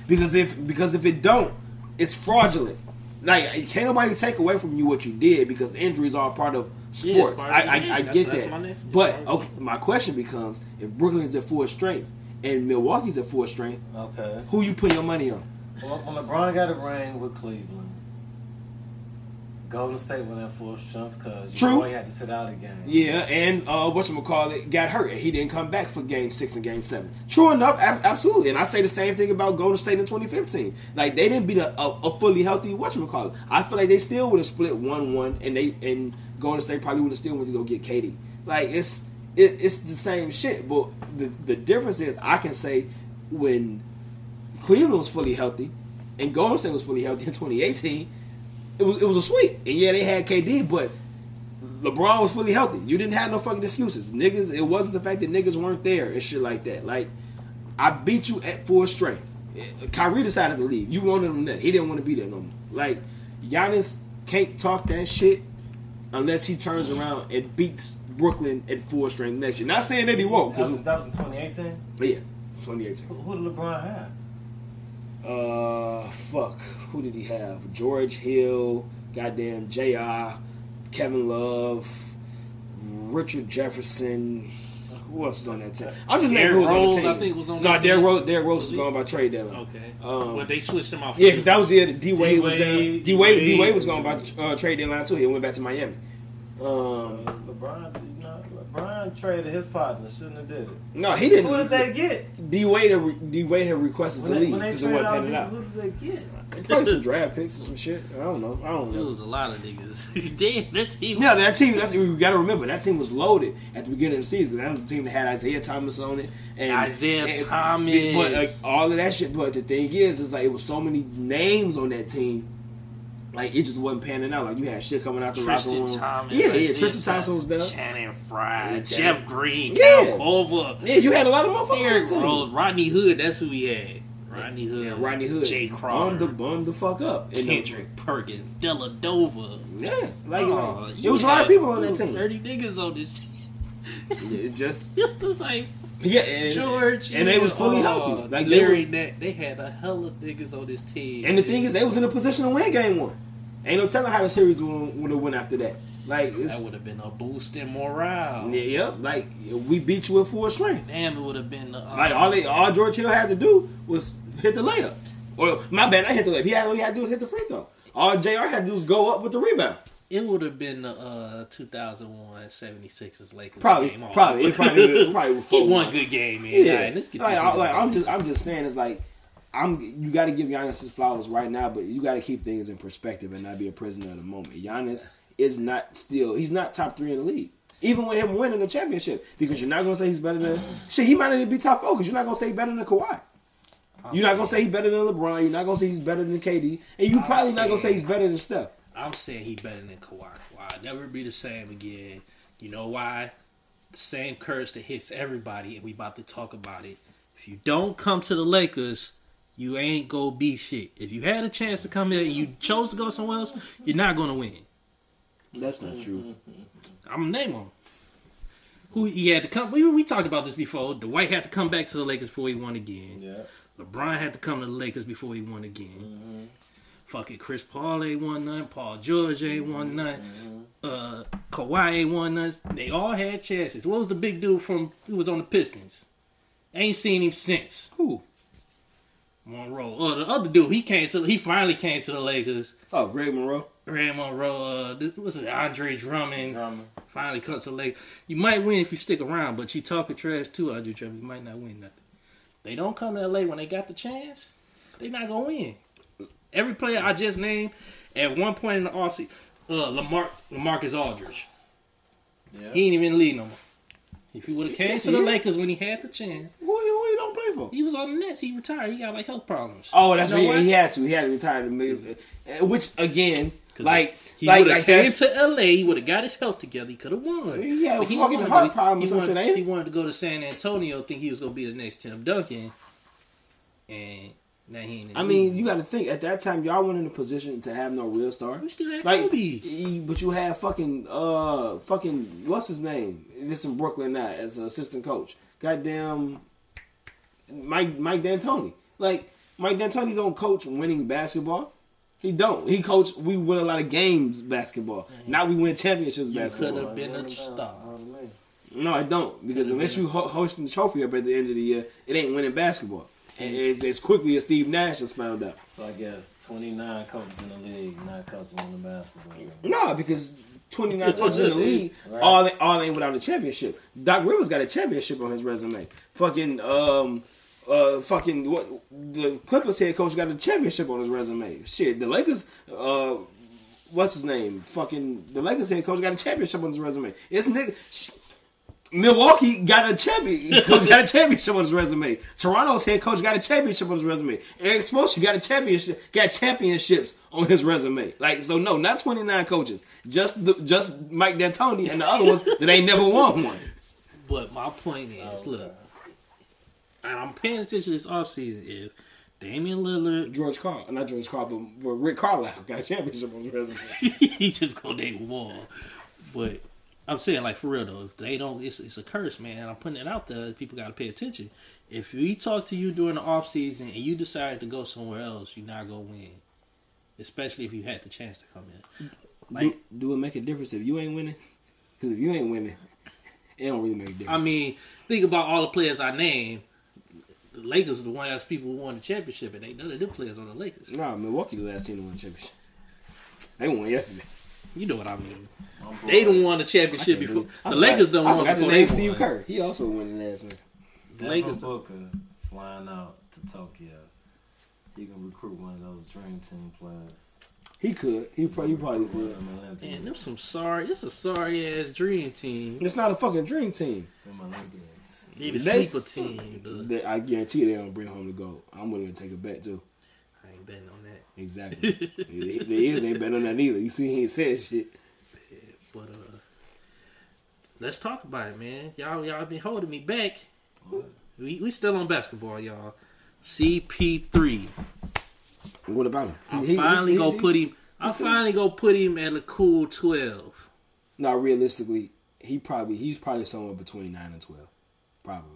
Because if because if it don't, it's fraudulent. Like can't nobody take away from you what you did because injuries are a part of sports. part of I, game. I, I That's- get that's that. my but okay, my question becomes: If Brooklyn's at full strength and Milwaukee's at full strength, Okay. who you putting your money on? When, when LeBron got a ring with Cleveland, Golden State went in full strength because you True. know he had to sit out a game. Yeah, and uh, what call it got hurt and he didn't come back for Game Six and Game Seven. True enough, ab- absolutely. And I say the same thing about Golden State in 2015. Like they didn't beat a, a, a fully healthy what call it. I feel like they still would have split one one, and they and Golden State probably would have still went to go get KD. Like it's it, it's the same shit, but the the difference is I can say when Cleveland was fully healthy and Golden State was fully healthy in 2018, it was it was a sweep. And yeah, they had KD, but LeBron was fully healthy. You didn't have no fucking excuses. Niggas, it wasn't the fact that niggas weren't there and shit like that. Like, I beat you at full strength. Eh, Kyrie decided to leave. You wanted him there. He didn't want to be there no more. Like, Giannis can't talk that shit unless he turns around and beats Brooklyn at full strength next year. Not saying that he won't, That was, that was in 2018. yeah, 2018. Who, who did LeBron have? Uh, fuck. Who did he have? George Hill, goddamn Jr. Kevin Love, Richard Jefferson. Who else was on that team? I'm just naming who was on Rose, the team. I think, was on no, that Derrick team. Rose, Derrick Rose was he? gone by trade deadline. Okay. Um, well, they switched him off. Yeah, because that was the D Wade was there. D-Wade, D Wade D D-Wade. Wade was gone by uh, trade deadline too. He went back to Miami. Um, LeBron, you know, LeBron traded his partner. Shouldn't have did it. no, he didn't. Who did they get? D Wade had, D Wade had requested to they, leave when they because it traded wasn't all panning out. who did they get? Probably some draft picks or some shit. I don't know. I don't know. It was a lot of niggas. Damn, that team. Yeah, that team. That's we got to remember that team was loaded at the beginning of the season. That was the team that had Isaiah Thomas on it, and Isaiah and- Thomas. But like, all of that shit. But the thing is, is like it was so many names on that team. Like it just wasn't panning out. Like you had shit coming out the locker room. Thomas. yeah, yeah. Tristan Thompson was there. Channing Frye, Yeah, Jeff Green, Yeah. Kyle Korver, Yeah, you had a lot of motherfuckers. Derrick the. Rose, Rodney Hood. That's who we had. Rodney Hood, Yeah, Rodney Hood. Jay Bummed Crowder, the bum the fuck up. And, uh, Kendrick Perkins, Dellavedova. Yeah, like, Oh, like it was a lot of people on that team. Thirty niggas on this team. Yeah, it just It was like yeah, and, George and they was fully uh, healthy. Like they Larry, were, Nat, they had a hell of niggas on this team. and the thing is, they was in a position to win game one. Ain't no telling how the series would have went after that. Like it's that would have been a boost in morale. yeah, yep, like we beat you at full strength. Damn, it would have been uh, Like all they, all George Hill had to do was hit the layup. Or my bad, I hit the layup. He had all he had to do was hit the free throw. All Jr. had to do was go up with the rebound. It would have been the uh, 2001 76ers Lakers Probably, game. probably, it probably, it probably was He four. one good game, man. Yeah, right, let's get like, I, like I'm just, I'm just saying, it's like I'm. You got to give Giannis his flowers right now, but you got to keep things in perspective and not be a prisoner of the moment. Giannis is not still. He's not top three in the league. Even with him winning the championship, because you're not gonna say he's better than shit. He might not even be top four because you're not gonna say he's better than Kawhi. You're not gonna say he's better than LeBron. You're not gonna say he's better than KD, and you're probably not gonna say he's better than Steph. I'm saying he better than Kawhi. Kawhi never be the same again. You know why? The same curse that hits everybody, and we about to talk about it. If you don't come to the Lakers, you ain't go be shit. If you had a chance to come here and you chose to go somewhere else, you're not gonna win. That's not true. I'm gonna name him. Who he had to come? We, we talked about this before. Dwight had to come back to the Lakers before he won again. Yeah. LeBron had to come to the Lakers before he won again. Mm-hmm. Fucking Chris Paul ain't won none. Paul George ain't won none. Uh, Kawhi ain't won none. They all had chances. What was the big dude from who was on the Pistons? Ain't seen him since. Who? Monroe. Oh, the other dude, he came to he finally came to the Lakers. Oh, Greg Monroe. Ray Monroe, uh, this, what's it, Andre Drummond, Drummond. finally cut to the Lakers. You might win if you stick around, but you talking trash too, Andre Drummond. You might not win nothing. They don't come to LA when they got the chance. They not gonna win. Every player I just named at one point in the offseason, uh, Lamar Lamarcus Aldridge, Yeah. he ain't even league no more. If he would have came Yes, to the is. Lakers when he had the chance, Who, who he don't play for? he was on the Nets. He retired. He got like health problems. Oh, that's You know what he, he had to. He had to retire. To uh, which again, like, He like, would have like came that's, to LA. He would have got his health together. He could have won. He had But fucking heart to- problem or he wanted, He he? wanted to go to San Antonio, think he was gonna be the next Tim Duncan, and now he ain't. I mean, you got to think at that time y'all weren't in a position to have no real star. we still had Like, Kobe. but you had fucking uh fucking what's his name? This in Brooklyn now as an assistant coach. Goddamn, Mike Mike D'Antoni. Like Mike D'Antoni don't coach winning basketball. He don't. He coach. We win a lot of games basketball. Now we win championships You basketball. could have been a star. No, I don't because unless you ho- hosting the trophy up at the end of the year, it ain't winning basketball. And as, as quickly as Steve Nash has found out. So I guess 29 coaches in the league, not coaching on the basketball. No, because 29 coaches in the league, Right. all they, all ain't without a championship. Doc Rivers got a championship on his resume. Fucking um uh fucking what the Clippers head coach got a championship on his resume. Shit, the Lakers uh what's his name? Fucking the Lakers head coach got a championship on his resume. It's nigga Milwaukee got a champion. Got a championship on his resume. Toronto's head coach got a championship on his resume. Erik Spoelstra got a championship. Got championships on his resume. Like so, no, not twenty nine coaches. Just the, just Mike D'Antoni and the other ones that ain't never won one. But my point is, oh, look, and I'm paying attention this offseason. If Damian Lillard, George Karl, not George Karl, but, Rick Carlisle got a championship on his resume. he just go name wall. But I'm saying, like for real though, if they don't, it's, it's a curse, man. I'm putting it out there. People got to pay attention. If we talk to you during the off season and you decide to go somewhere else, you're not gonna win. Especially if you had the chance to come in. Like do, do it make a difference if you ain't winning? Because if you ain't winning, it don't really make a difference. I mean, think about all the players I named. The Lakers are the one that's people who won the championship, and ain't none of them players on the Lakers. nah, Milwaukee the last team to win the championship. They won yesterday. You know what I mean? They don't won the championship before. forgot- The Lakers don't I won forgot before they name won. Steve Kerr. He also won the last one. Devin Lakers- Booker flying out to Tokyo. He can recruit one of those dream team players. He could. He probably, he probably One could. of them Man, them some sorry. This a sorry ass dream team. It's not a fucking dream team. Them Olympians. Need a sleeper team. dude. They, I guarantee they don't bring home the gold. I'm willing to take a bet too. I ain't betting on that. Exactly. the the ears ain't bet on that either. You see, he ain't said shit. But uh, let's talk about it, man. Y'all, y'all been holding me back. We we still on basketball, y'all. CP3. What about him? I'm He- finally he's- gonna he's- put him. I'm finally gonna put him at a cool twelve. Now, realistically, he probably he's probably somewhere between nine and twelve, probably.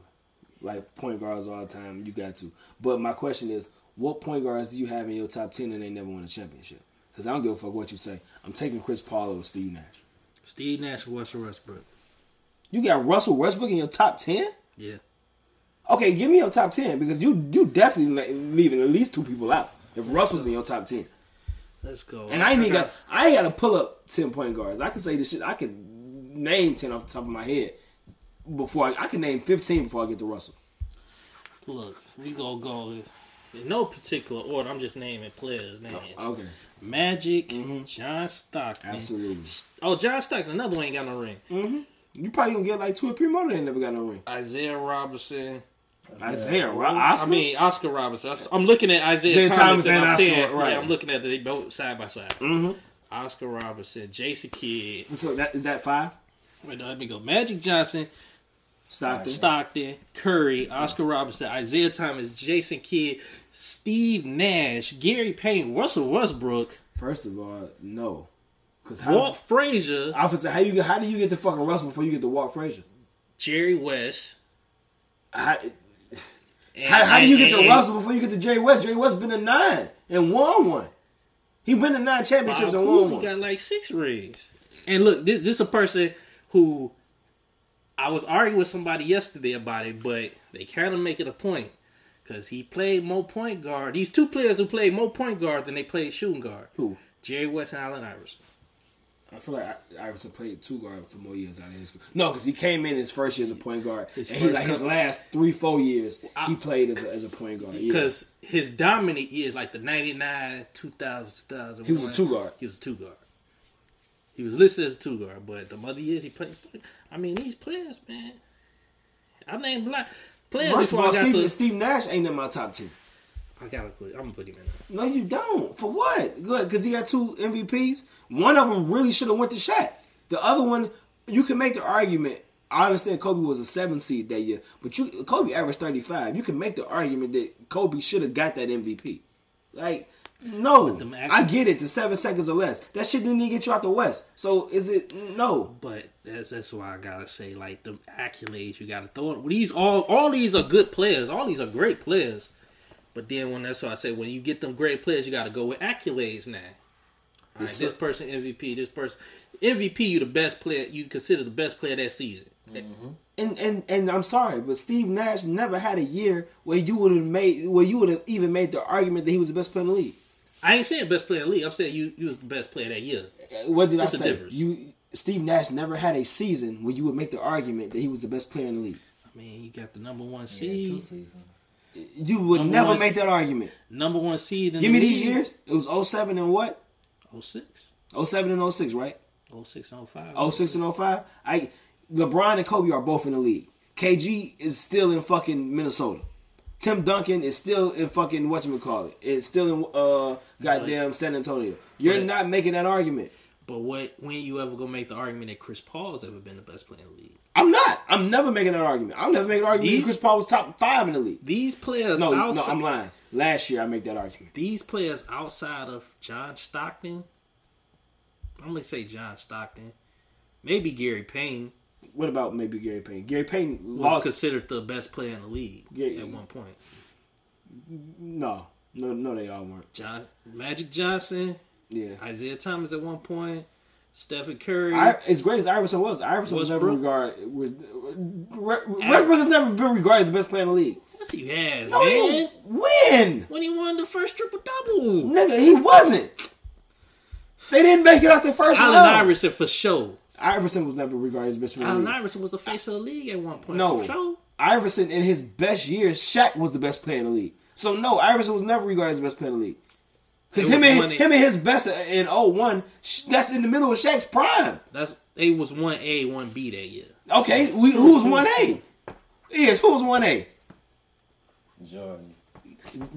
Like point guards all the time, you got to. But my question is, what point guards do you have in your top ten and they never won a championship? Because I don't give a fuck what you say. I'm taking Chris Paul over Steve Nash. Steve Nash, and Russell Westbrook. You got Russell Westbrook in your top ten? Yeah. Okay, give me your top ten because you you definitely leaving at least two people out. If Russell's in your top ten, Let's go. and I ain't even got I ain't got to pull up ten point guards. I can say this shit. I can name ten off the top of my head before I, I can name fifteen before I get to Russell. Look, we gonna go in no particular order. I'm just naming players' names. Okay, Magic, John Stockton. absolutely. Oh, John Stockton, another one ain't got no ring. Mm-hmm. You probably gonna get like two or three more that ain't never got no ring. Isaiah Robinson. Isaiah, right? I Oscar? mean Oscar Robertson. I'm looking at Isaiah Isaiah Thomas, Thomas and and I'm Oscar, saying, right. yeah, I'm looking at they both side by side. Mm-hmm. Oscar Robinson, Jason Kidd. so that is that five? Wait, no, let me go. Magic Johnson, Stockton. Stockton, Curry, Oscar Robertson, Isaiah Thomas, Jason Kidd, Steve Nash, Gary Payne, Russell Westbrook, First of all, no, because how? Walt Frazier, say how you how do you get to fucking Russell before you get to Walt Frazier? Jerry West. How, And, how, how do you get and- to Russell before you get to Jay West? Jay West been a nine and won one. He won the nine championships Bob and won Cousy one. He got like six rings. And look, this this a person who I was arguing with somebody yesterday about it, but they kind of make it a point because he played more point guard. These two players who played more point guard than they played shooting guard. Who? Jerry West and Allen Iverson. I feel like Iverson played two guard for more years out of his school. No, because he came in his first year as a point guard, His and he like his last three four years I- he played as a, as a point guard. Yeah. Because his dominant years, like the 99, 2000, 2001. He was a two guard. He was a two guard. He was listed as a two guard, but the other years he played. I mean, these players, man. I named black players First of all, Steve, to. Steve Nash ain't in my top ten. I gotta put. I'm gonna put him in. there. No, you don't. For what? Good, because he got two MVPs. One of them really should have went to Shaq. The other one, you can make the argument. I understand Kobe was a seven seed that year, but you Kobe averaged thirty five. You can make the argument that Kobe should have got that MVP. Like, no, I get it. The seven seconds or less. That shit didn't even get you out the West. So is it no? But that's that's why I gotta say, like the accolades you gotta throw. in. These all all these are good players. All these are great players. But then when that's why I say when you get them great players, you gotta go with accolades now. All right, this person MVP, this person MVP. You the best player. You consider the best player that season. Mm-hmm. And and and I'm sorry, but Steve Nash never had a year where you would have made where you would have even made the argument that he was the best player in the league. I ain't saying best player in the league. I'm saying you you was the best player that year. Uh, what did What's I the say? difference? You Steve Nash never had a season where you would make the argument that he was the best player in the league. I mean, you got the number one Yeah, two seed, seasons. You would Number never make that argument. number one seed. In Give the me these years. It was 07 and what? 06, 07 and 06, right? 06, 05. 06 and 05. I LeBron and Kobe are both in the league. KG is still in fucking Minnesota. Tim Duncan is still in fucking whatchamacallit. It's still in uh goddamn San Antonio. You're But- not making that argument. But what? When you ever gonna make the argument that Chris Paul's ever been the best player in the league? I'm not. I'm never making that argument. I'm never making an argument that These- Chris Paul was top five in the league. These players No, no, I'm lying. Last year I make that argument. these players outside of John Stockton, I'm gonna say John Stockton, maybe Gary Payne What about maybe Gary Payne? Gary Payne was lost. considered the best player in the league Yeah. at one point. no, no, no, they all weren't. John Magic Johnson, Yeah. Isaiah Thomas at one point, Stephen Curry. I, as great as Iverson was, Iverson was never regarded was Westbrook has never been regarded as the best player in the league. yes, he has, No, he man. when When he won the first triple double, nigga he wasn't. They didn't make it out the first Allen round. Iverson for sure. Iverson was never regarded as best player in Allen. Iverson was the face of the league at one point. No. for sure. Iverson in his best years, Shaq was the best player in the league. So no, Iverson was never regarded as the best player in the league. Because him and him and his best in 01, sh- that's in the middle of Shaq's prime. That's they was one A, one B that year. Okay, we, who was one A? Yes, who was one A? Jordan.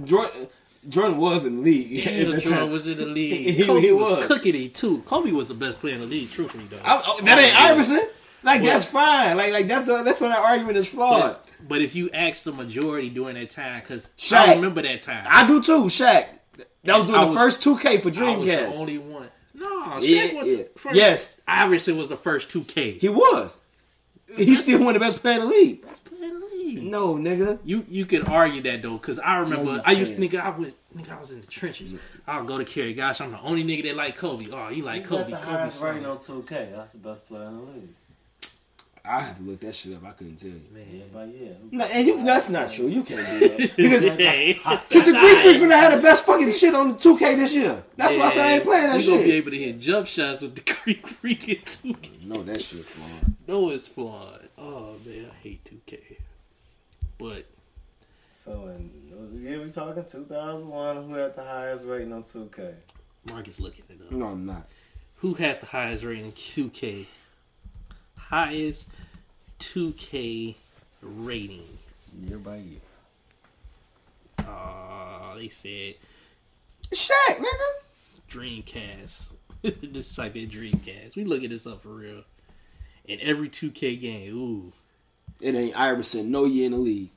Jordan. Jordan was in the league. Yeah, that Jordan time. was in the league. He- Kobe he was, was. cooking too. Kobe was the best player in the league, truthfully though. I- oh, that ain't Iverson. Like that's fine. Like like that's the, that's when that argument is flawed. But, but if you ask the majority during that time, because Shaq. I remember that time. I do too. Shaq. That was doing I the was- first 2K for I was the Dreamcast. only one. No, Shaq Yeah, was yeah. the first. Yes. Iverson was the first 2K. He was. He still one of the best player in the league. Best player in the league. No, nigga. You you could argue that though, because I remember you I used to nigga I was nigga I was in the trenches. Mm. I'll go to Kerry. Gosh, I'm the only nigga that like Kobe. Oh, you like He Kobe? got the Kobe. highest rating on 2K. That's the best player in the league. I have to look that shit up. I couldn't tell you. Man. Yeah, but yeah. No, and you, that's not true. You can't do that. Because Hey. Cause the Greek Freaks finna have the best fucking shit on 2K this year. That's why I said I ain't playing that we gonna be able to hit jump shots with the Greek Freak in 2K. No, that shit flawed. No, it's flawed. Oh man, I hate 2K. But So, in, yeah, we talking 2001. Who had the highest rating on 2K? Mark is looking it up. No, I'm not. Who had the highest rating in 2K? Highest 2K rating. Year by year. Uh, they said Shaq, nigga. Dreamcast. Just type in Dreamcast. We looking this up for real. In every 2K game, ooh, It ain't Iverson. No year in the league.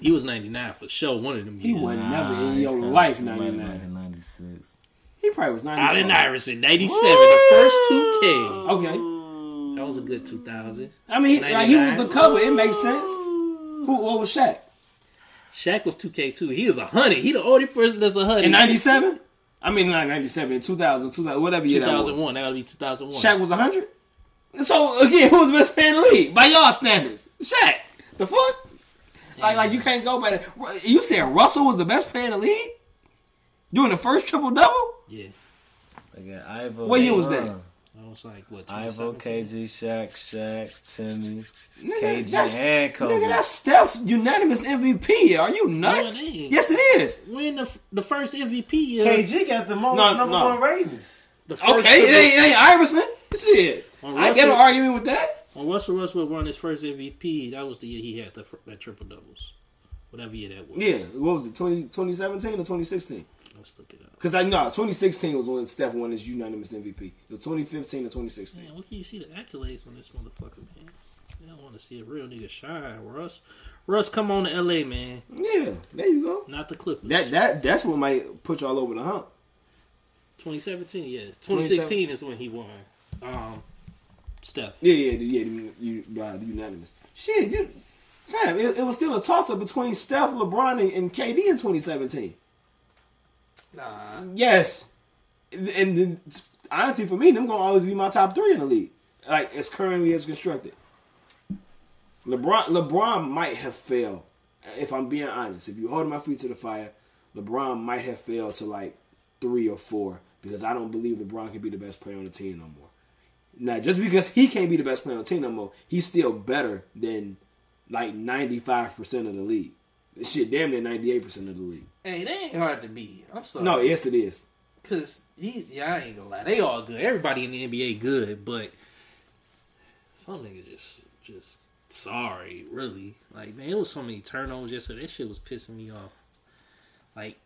he was 99 for sure. One of them He wasn't never in your life shit right 99. back in 96. He probably was 95. Allen Iverson, 97, the first 2K. Okay. That was a good 2000. I mean, he, like, he was the cover. It makes sense. Who? What was Shaq? Shaq was 2K too. He was a hundred. He the only person that's a hundred. In 97? I mean, not 97, 2000, 2000 whatever year that was. 2001. That gotta be 2001. Shaq was 100. So again, who was the best player in the league by y'all standards? Shaq. The fuck? Like, like you can't go by that. You said Russell was the best player in the league doing the first triple double. Yeah. Again, Ivo. What year was that? I was like, what? Ivo, 2017? KG, Shaq, Shaq, Timmy, Nigga, KG, that's, and Kobe. nigga, that's Steph's unanimous MVP. Are you nuts? No, it yes, it is. When the the first MVP year, KG got the most No, number no. one ratings. the first Okay, it ain't, it ain't Iverson. Shit. Well, I get an argument with that. when Russell Westbrook won his first MVP, that was the year he had the, that triple doubles. Whatever year that was. Yeah, what was it, 20, 2017 or 2016? Let's look it up. Because I know 2016 was when Steph won his unanimous MVP. It was 2015 or 2016. Man, what can you see the accolades on this motherfucker, man? I don't want to see a real nigga shine. Russ, Russ, come on to LA, man. Yeah, there you go. Not the Clippers. That that that's what might put you all over the hump. 2017, yeah. 2016 is when he won. Um, Steph. Yeah, yeah, yeah. You, you the unanimous. Shit, you, fam, it, it was still a toss up between Steph, LeBron, and, and KD in 2017. Nah. Yes, and, and then, honestly, for me, them gonna always be my top three in the league. Like as currently as constructed. LeBron, LeBron might have failed. If I'm being honest, if you hold my feet to the fire, LeBron might have failed to like three or four because I don't believe LeBron can be the best player on the team no more. Now, just because he can't be the best player on the team no more, he's still better than like 95% of the league. Shit, damn near 98% of the league. Hey, they ain't hard to beat. I'm sorry. No, yes, it is. Cause he's yeah, I ain't gonna lie. They all good. Everybody in the NBA good, but some niggas just just sorry, really. Like man, it was so many turnovers yesterday. That shit was pissing me off. Like,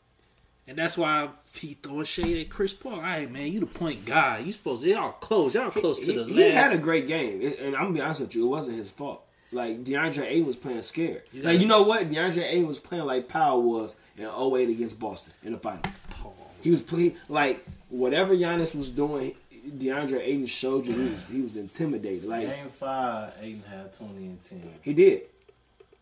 and that's why he throwing shade at Chris Paul. All right, man, you the point guy. You supposed to y'all close. Y'all close to he, the he last. had a great game, It- and I'm gonna be honest with you, it wasn't his fault. Like DeAndre Ayton was playing scared. You Like you know what, DeAndre Ayton was playing like Powell was in 08 against Boston in the final. Paul. He was playing like whatever Giannis was doing. DeAndre Ayton showed you he was he was intimidated. Like Game five, Ayton had 20 and 10. he did,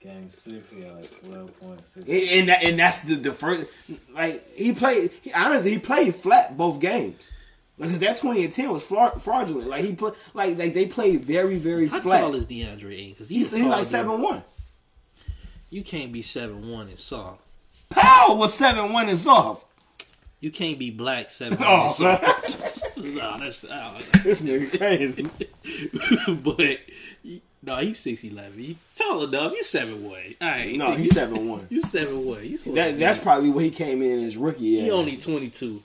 Game six, he had like 12.6. and and, that, and that's the, the first. Like he played. He, honestly, he played flat both games. Like, Because that 20 and 10 was fraudulent. Like he put like like they played very very How flat. tall is DeAndre Ayton? Because He's he's, he like seven one. You can't be seven one and soft. Powell was seven one and soft. You can't be black seven one Oh, and soft. no, that's oh, This nigga crazy. but no, he's six eleven. Tall enough. You seven one. Right. No, he's seven one. You seven one. He's That that's probably where he came in as rookie year. he only twenty two.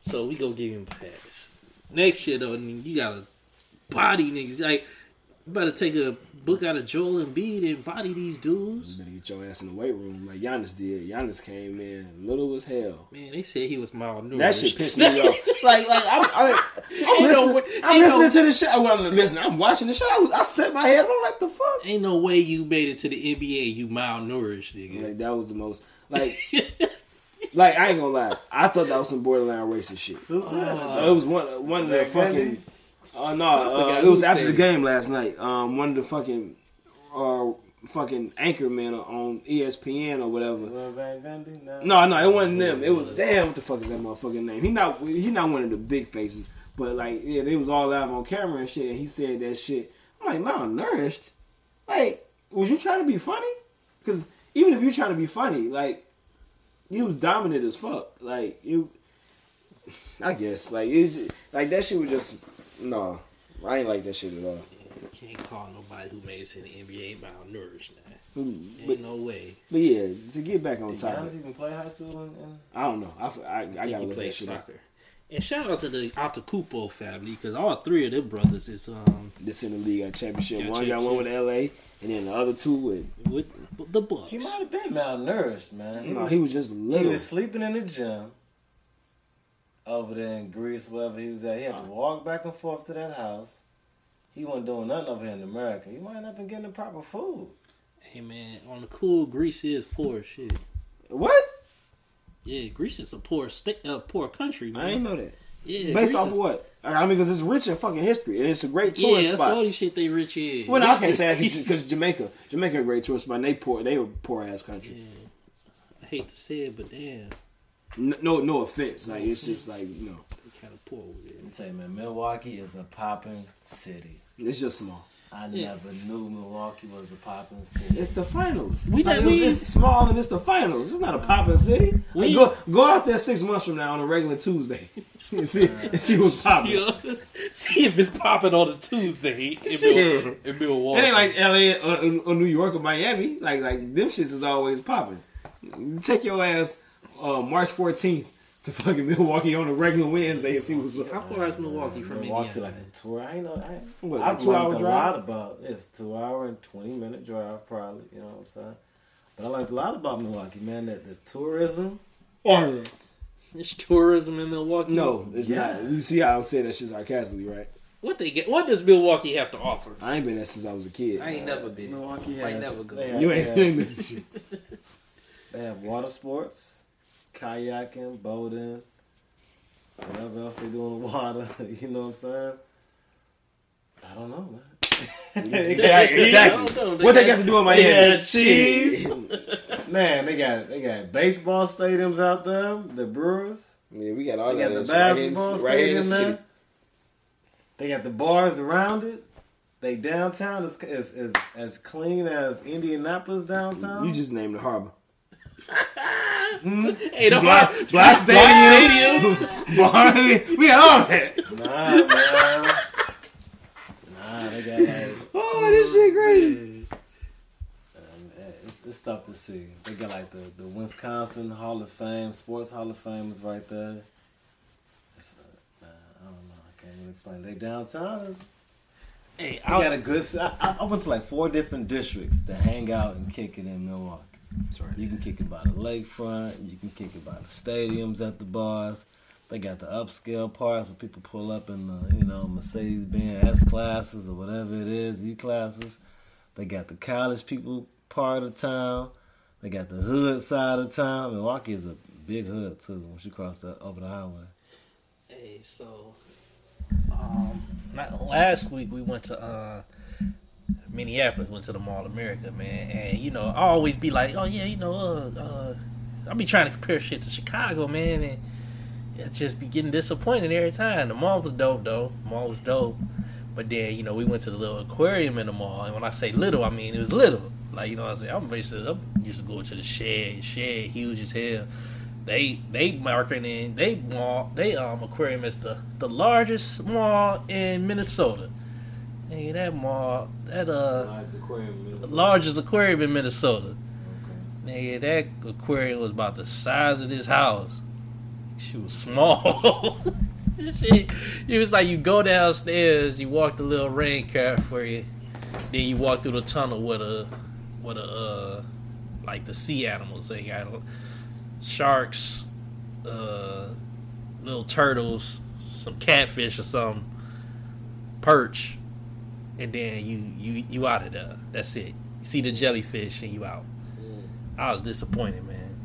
So we gonna give him a pass. Next year though, you gotta body niggas. Like you better take a book out of Joel Embiid and body these dudes. You better get your ass in the weight room like Giannis did. Giannis came in little as hell. Man, they said he was malnourished. That shit pissed me off. Like, like I'm, I, I'm Ain't no listening. way- I'm listening no- to the show. Well, listen, I'm watching the show. I, was- I set my head. I'm like, the fuck. Ain't no way you made it to the NBA. You malnourished, nigga. Like that was the most like. Like I ain't gonna lie, I thought that was some borderline racist shit. Uh, it was one one of the Greg fucking. Gundy? Oh no, uh, it was after the game last night. Um, one of the fucking, uh, fucking anchor men on ESPN or whatever. Lil Van Gundy? No. No, no, it wasn't them. It was damn. What the fuck is that motherfucking name? He not he not one of the big faces, but like yeah, they was all live on camera and shit. And he said that shit. I'm like malnourished. Like, was you trying to be funny? Because even if you trying to be funny, like you was dominant as fuck. Like you, I guess like it's like that shit was just no. I ain't like that shit at all. You can't call nobody who made it to the NBA malnourished now. But, Ain't no way. but yeah, to get back on Did topic, Giannis even play high school? In, in? I don't know. I think gotta he look that played shit up. soccer. And shout out to the Antetokounmpo family because all three of them brothers is um this in the league got championship. Got one got one with LA, and then the other two with. with the Bucks. He might have been malnourished, man. He, No, was, he was just he was sleeping in the gym over there in Greece, wherever he was at. He had to walk back and forth to that house. He wasn't doing nothing over here in America. He might not have been getting the proper food. Hey man, on the cool, Greece is poor as shit. What? Yeah, Greece is a poor state, uh, poor country, man. I ain't know that. Yeah, Based Greece off is- of what? I mean, because it's rich in fucking history, and it's a great tourist Yeah, that's spot. all these shit they rich in. Well, no, I can't say that because Jamaica, Jamaica, a great tourist spot. And they poor, they were poor ass country. I hate to say it, but damn, No, no offense. Like it's just like you know, They kind of poor with it. Let me tell you, man, Milwaukee is a popping city. it's just small. I Yeah. never knew Milwaukee was a popping city. It's the finals. We like, not- we- it's, it's small and it's the finals. It's not a popping city. Like, We- go go out there six months from now on a regular Tuesday and see and see what's popping. You see if it's popping on a Tuesday in, Shit. Mil- in Milwaukee. It ain't like L.A. or, or New York or Miami. Like like them shits is always popping. You Take your ass uh, March 14th to fucking Milwaukee on a regular Wednesday and see what's How far is Milwaukee from Milwaukee Indiana? like a tour. I ain't know. I, What, I've two-hour learned a drive? lot about it's two hour and twenty minute drive probably. You know what I'm saying? But I learned a lot about Milwaukee, man. That the tourism. Oh, It's tourism in Milwaukee. no, it's Yeah. not. You see how I'm saying that shit sarcastically, right? What they get? What does Milwaukee have to offer? I ain't been there since I was a kid. I ain't never been. Milwaukee Might has. never go. Have, you ain't, have- you ain't missing shit. They have water sports, kayaking, boating, whatever else they do in the water. You know what I'm saying? I don't know, man. Yeah, exactly. I don't know. What they got to do in Miami? They cheese. Man, they got they got baseball stadiums out there. The Brewers. Yeah, we got all They that got the shit right here in- basketball right in the stadium city. there. They got the bars around it. They downtown is is, is as clean as Indianapolis downtown. You just named the harbor. Hey, the Black, Har- Black Stadium. Stadium. Bar- we got all that. nah, man. Nah, they got like Oh, this shit crazy. um, it's, it's stuff to see. They got like the, the Wisconsin Hall of Fame, Sports Hall of Fame is right there. It's, uh, I don't know. I can't even explain. They downtown is Hey, I got a good. I, I- I went to like four different districts to hang out and kick it in Milwaukee. Sorry. You can kick it by the lakefront. You can kick it by the stadiums at the bars. They got the upscale parts where people pull up in the you know Mercedes Benz S classes or whatever it is, E classes. They got the college people part of town. They got the hood side of town. Milwaukee is a big hood too. Once you cross that over the highway. hey, so um, last week we went to uh, Minneapolis, went to the Mall of America, man, and you know I always be like, oh yeah, you know, uh, uh, I be trying to compare shit to Chicago, man, and I just be getting disappointed every time. The mall was dope though, the mall was dope, but then you know we went to the little aquarium in the mall, and when I say little, I mean it was little. Like you know, what I'm saying I'm basically I'm used to go to the shed, shed huge as hell. They they marketing they mall they um aquarium is the the largest mall in Minnesota. Hey, that mall that uh largest aquarium in Minnesota. Nigga, that aquarium was about the size of this house. She was small. Shit, it was like you go downstairs, you walk the little rain craft for you, then you walk through the tunnel with a, with a, uh, like the sea animals. They got sharks, uh, little turtles, some catfish or something, perch, and then you you you out of there. That's it. You see the jellyfish and you out. Mm. I was disappointed, man.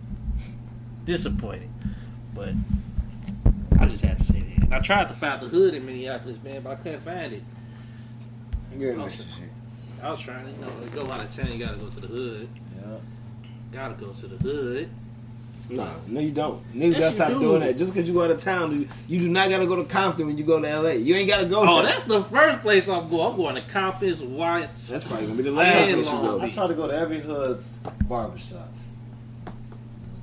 Disappointed, but I just had to say that. And I tried to find the hood in Minneapolis, man, but I couldn't find it. Yeah, man, shit. I was trying, you know, to go out of town, you gotta go to the hood. Yeah. Gotta go to the hood. Nah, no, you don't. Niggas Yes, gotta stop do. doing that. Just because you go out of town, you, you do not gotta go to Compton when you go to LA. You ain't gotta go. Oh, there. that's the first place I'm going. I'm going to Compton's, Watts. that's probably gonna be the last And place you Long go. I try to go to every hood's barbershop. You know what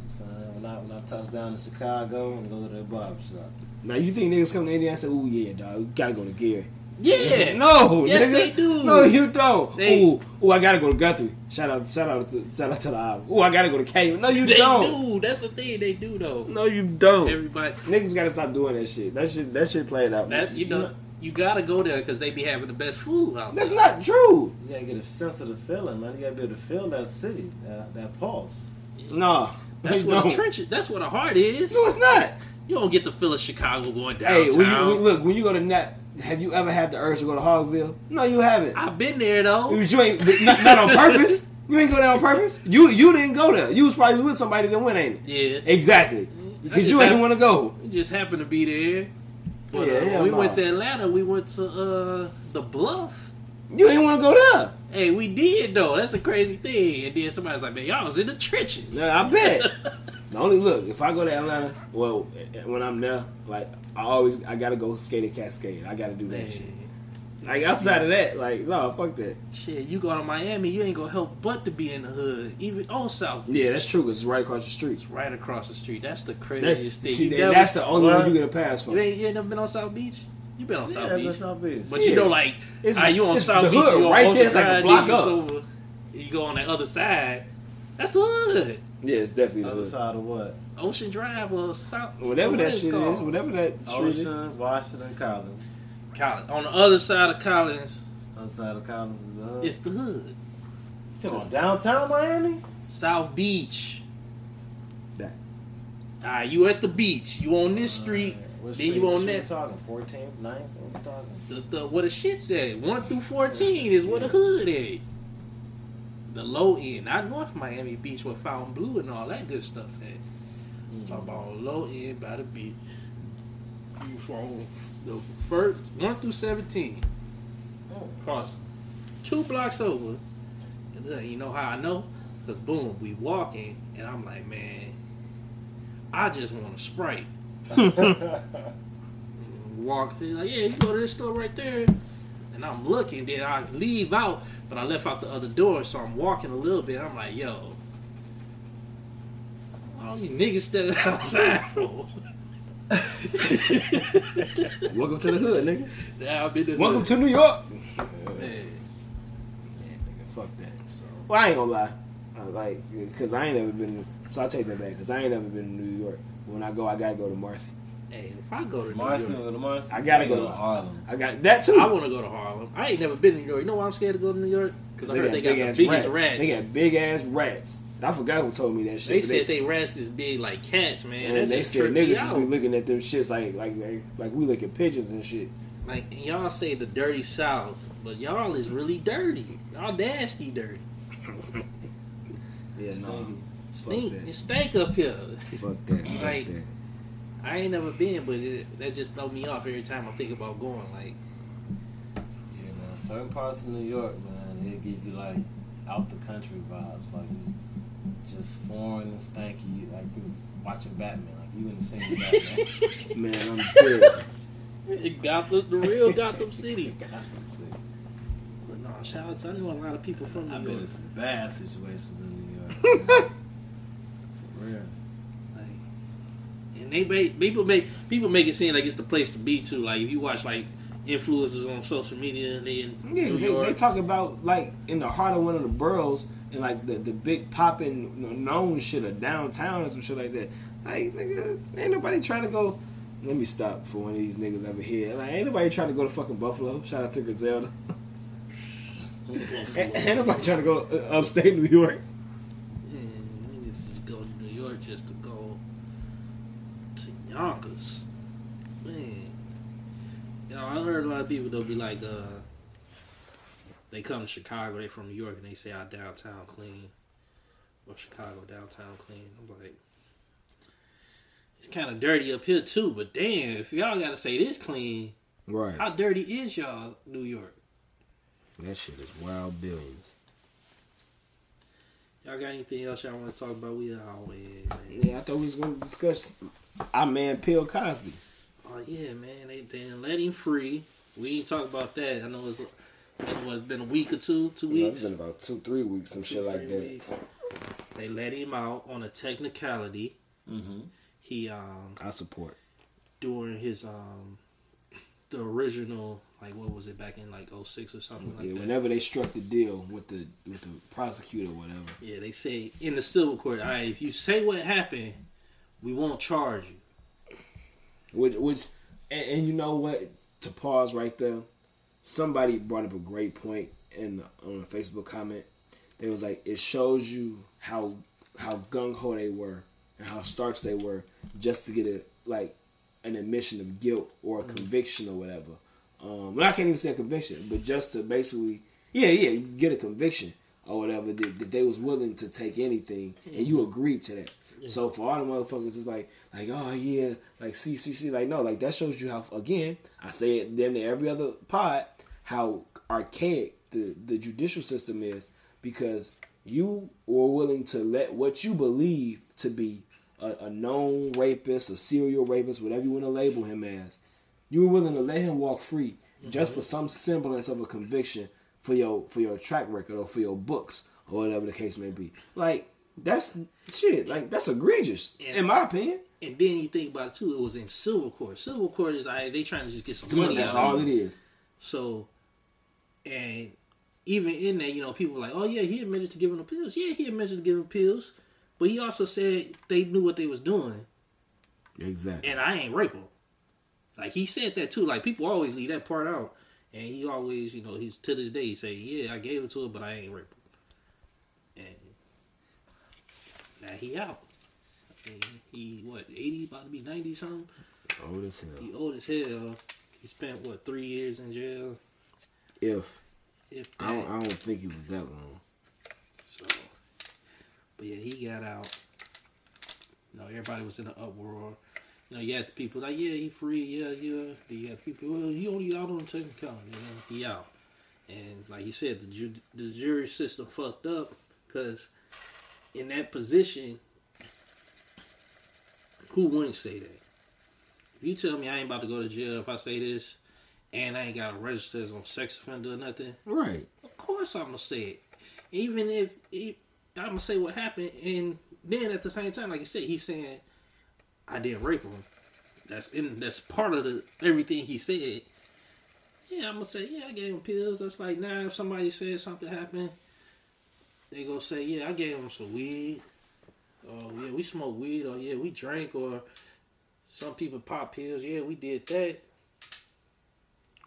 I'm saying? When I, when I touch down in Chicago, I'm gonna go to their barbershop. Now you think niggas come to India and say, "Oh yeah, dog, we gotta go to Gary." Yeah. No, Yes, nigga. they do. No, you don't. They- ooh, ooh, I gotta go to Guthrie. Shout out, shout out, to, shout out to the album. Ooh, I gotta go to K. No, you They don't. do. That's the thing they do, though. No, you don't. Everybody, Niggas gotta stop doing that shit. That shit, that shit played out. that you know, you gotta go there because they be having the best food out That's there. not true. You gotta get a sense of the feeling, man. You gotta be able to feel that city, that, that pulse. No, That's what don't. a trench. That's what a heart is. No, it's not. You don't get the feel of Chicago going Hey, downtown. when you, when, look, when you go to Nat, have you ever had the urge to go to Hogville? No, you haven't. I've been there though. You, ain't not, not on purpose. You ain't go there on purpose. You you didn't go there. You was probably with somebody that went, ain't it? Yeah, Exactly. Because you ain't want to go. we just happened to be there. But, Yeah, uh, we no. went to Atlanta. We went to uh, the Bluff. You ain't want to go there. Hey, we did though. That's a crazy thing. And then somebody's like, "Man, y'all was in the trenches." Nah, I bet. The only look, if I go to Atlanta, well, eh, when I'm there, like I always, I gotta go skate at Cascade. I gotta do that shit. Like outside of that, like no, fuck that. shit, you go to Miami, you ain't gonna help but to be in the hood, even on South. Beach. Yeah, that's true. 'cause it's right across the street. right across the street. That's the That, craziest thing. see, You that- never- that's the only one you get a pass you for. ain't, you ain't never been on South Beach. You been on Yeah, South Beach, South Beach. but Yeah. you know, like, It's- ah, you on it's South the Beach, hood, you on right Ocean there, it's like a Drive, block then you up. over- You go on the other side. That's the hood. Yeah, it's definitely the Other side of what? Ocean Drive or South. Whatever what that shit called. is, whatever that street is. Ocean, Washington, Collins. Collins. On the other side of Collins, Other side of Collins is the hood. it's the hood. Come on, downtown Miami? South Beach. That. Ah, you at the beach. You on this street. What then you on that. talking 14th, 9th? What we talking? The, the what the shit said. One through fourteen is where the hood at. The low end, not North Miami Beach with Fontainebleau and all that good stuff at. I'm talking about low end by the beach. You from the first one through seventeen. Cross two blocks over. And then you know how I know? Cause boom, we walking and I'm like, man, I just want a sprite. walk through, like, yeah, you go to this store right there. And I'm looking, then I leave out, but I left out the other door, so I'm walking a little bit. I'm like, yo, all these niggas standing outside for. Welcome to the hood, nigga. Now I've been to Welcome to New York. man. Yeah, nigga, fuck that. Well, I ain't gonna lie. Uh, like, cause I ain't never been. So I take that back. Cause I ain't never been to New York. When I go, I gotta go to Marcy. Hey, if I go to New Marcy, York, go to Marcy. I gotta go go to- to Harlem. I got that too. I want to go to Harlem. I ain't never been to New York. You know why I'm scared to go to New York? Because I heard they got the big-ass biggest rats. They got big ass rats. I forgot who told me that shit. They said they rats is big like cats, man. and they said tripped me niggas just be looking at them shits like like like, like we look at pigeons and shit. Like and y'all say the dirty South, but y'all is really dirty. Y'all nasty dirty. Yeah, no. Stink. that. It stank up here. Fuck that. Fuck Like- that. I ain't never been, but it, that just throw me off every time I think about going. Like, Yeah, man. Certain parts of New York, man, they give you like out the country vibes, like just foreign and stanky, like you watching Batman, like you in the scene Batman. Man, I'm dead. Gotham, the real Gotham City. Gotham City. But no, shout out to I know a lot of people from I've New been in some bad situations in New York. Real. Like, and they make people make people make it seem like it's the place to be too. Like if you watch like influencers on social media and Yeah, they, they talk about like in the heart of one of the boroughs and like the, the big popping known shit of downtown and some shit like that. Like nigga, ain't nobody trying to go. Let me stop for one of these niggas over here. Like ain't nobody trying to go to fucking Buffalo. Shout out to Griselda. ain't, ain't nobody trying to go uh, upstate New York. Yeah, niggas just go to New York just to go to Yonkers. Man. You know, I heard a lot of people they'll be like, uh they come to Chicago, they from New York and they say our downtown clean. Or Chicago downtown clean. I'm like it's kinda dirty up here too, but damn, if y'all gotta say this clean, Right. how dirty is y'all New York? That shit is wild billions. Y'all got anything else y'all want to talk about? We always man. Yeah, I thought we was gonna discuss our man Bill Cosby. Oh yeah, man, they done let him free. We ain't talk about that. I know it's, it's what, been a week or two, two weeks. it's been about two, three weeks, some Two, shit like that. weeks. They let him out on a technicality. Mm-hmm. He um I support. during his um the original like what was it back in like 06 or something like Yeah, that. whenever they struck the deal with the with the prosecutor or whatever. Yeah, they say in the civil court, all right, if you say what happened, we won't charge you. Which, which, and, and you know what? To pause right there, somebody brought up a great point in the, on a Facebook comment. They was like, it shows you how how gung ho they were and how starks they were just to get a like an admission of guilt or a conviction or whatever. Um, well, I can't even say a conviction, but just to basically, yeah, yeah, get a conviction or whatever that, that they was willing to take anything, and you agreed to that. So for all the motherfuckers, it's like, like, oh yeah, like see, see, see, like no, like that shows you how. Again, I say it damn near every other pod how archaic the the judicial system is because you were willing to let what you believe to be a, a known rapist, a serial rapist, whatever you want to label him as, you were willing to let him walk free mm-hmm. just for some semblance of a conviction for your for your track record or for your books or whatever the case may be. Like that's shit. Like that's egregious, in my opinion. And then you think about it too, it was in civil court. Civil court is I they trying to just get some money That's all it So, and even in there, you know, people were like, oh yeah, he admitted to giving them pills. Yeah, he admitted to giving pills, but he also said they knew what they was doing, Exactly. and I ain't rape them. Like he said that too. Like people always leave that part out, and he always, you know, he's to this day he say, yeah, I gave it to her, but I ain't rape her. And now he out. He what eighty, about to be ninety something. Old as hell. He old as hell. He spent what three years in jail. If If I don't. I don't think it was that long. So, but yeah, he got out. You know, everybody was in an uproar. You know, you had the people like, yeah, he free, yeah, yeah. Then you had the people, well, he only out on second count, you know, he out. And like you said, the ju- the jury system fucked up because in that position, who wouldn't say that? If you tell me I ain't about to go to jail if I say this, and I ain't got to register as on sex offender or nothing, Right. of course I'm gonna say it. Even if, if I'm gonna say what happened, and then at the same time, like you said, he's saying I didn't rape him. That's in that's part of the everything he said. Yeah, I'm gonna say yeah, I gave him pills. That's like now if somebody says something happened, they go say yeah, I gave them some weed. Oh yeah, we smoked weed. Or yeah, we drank. Or some people pop pills. Yeah, we did that.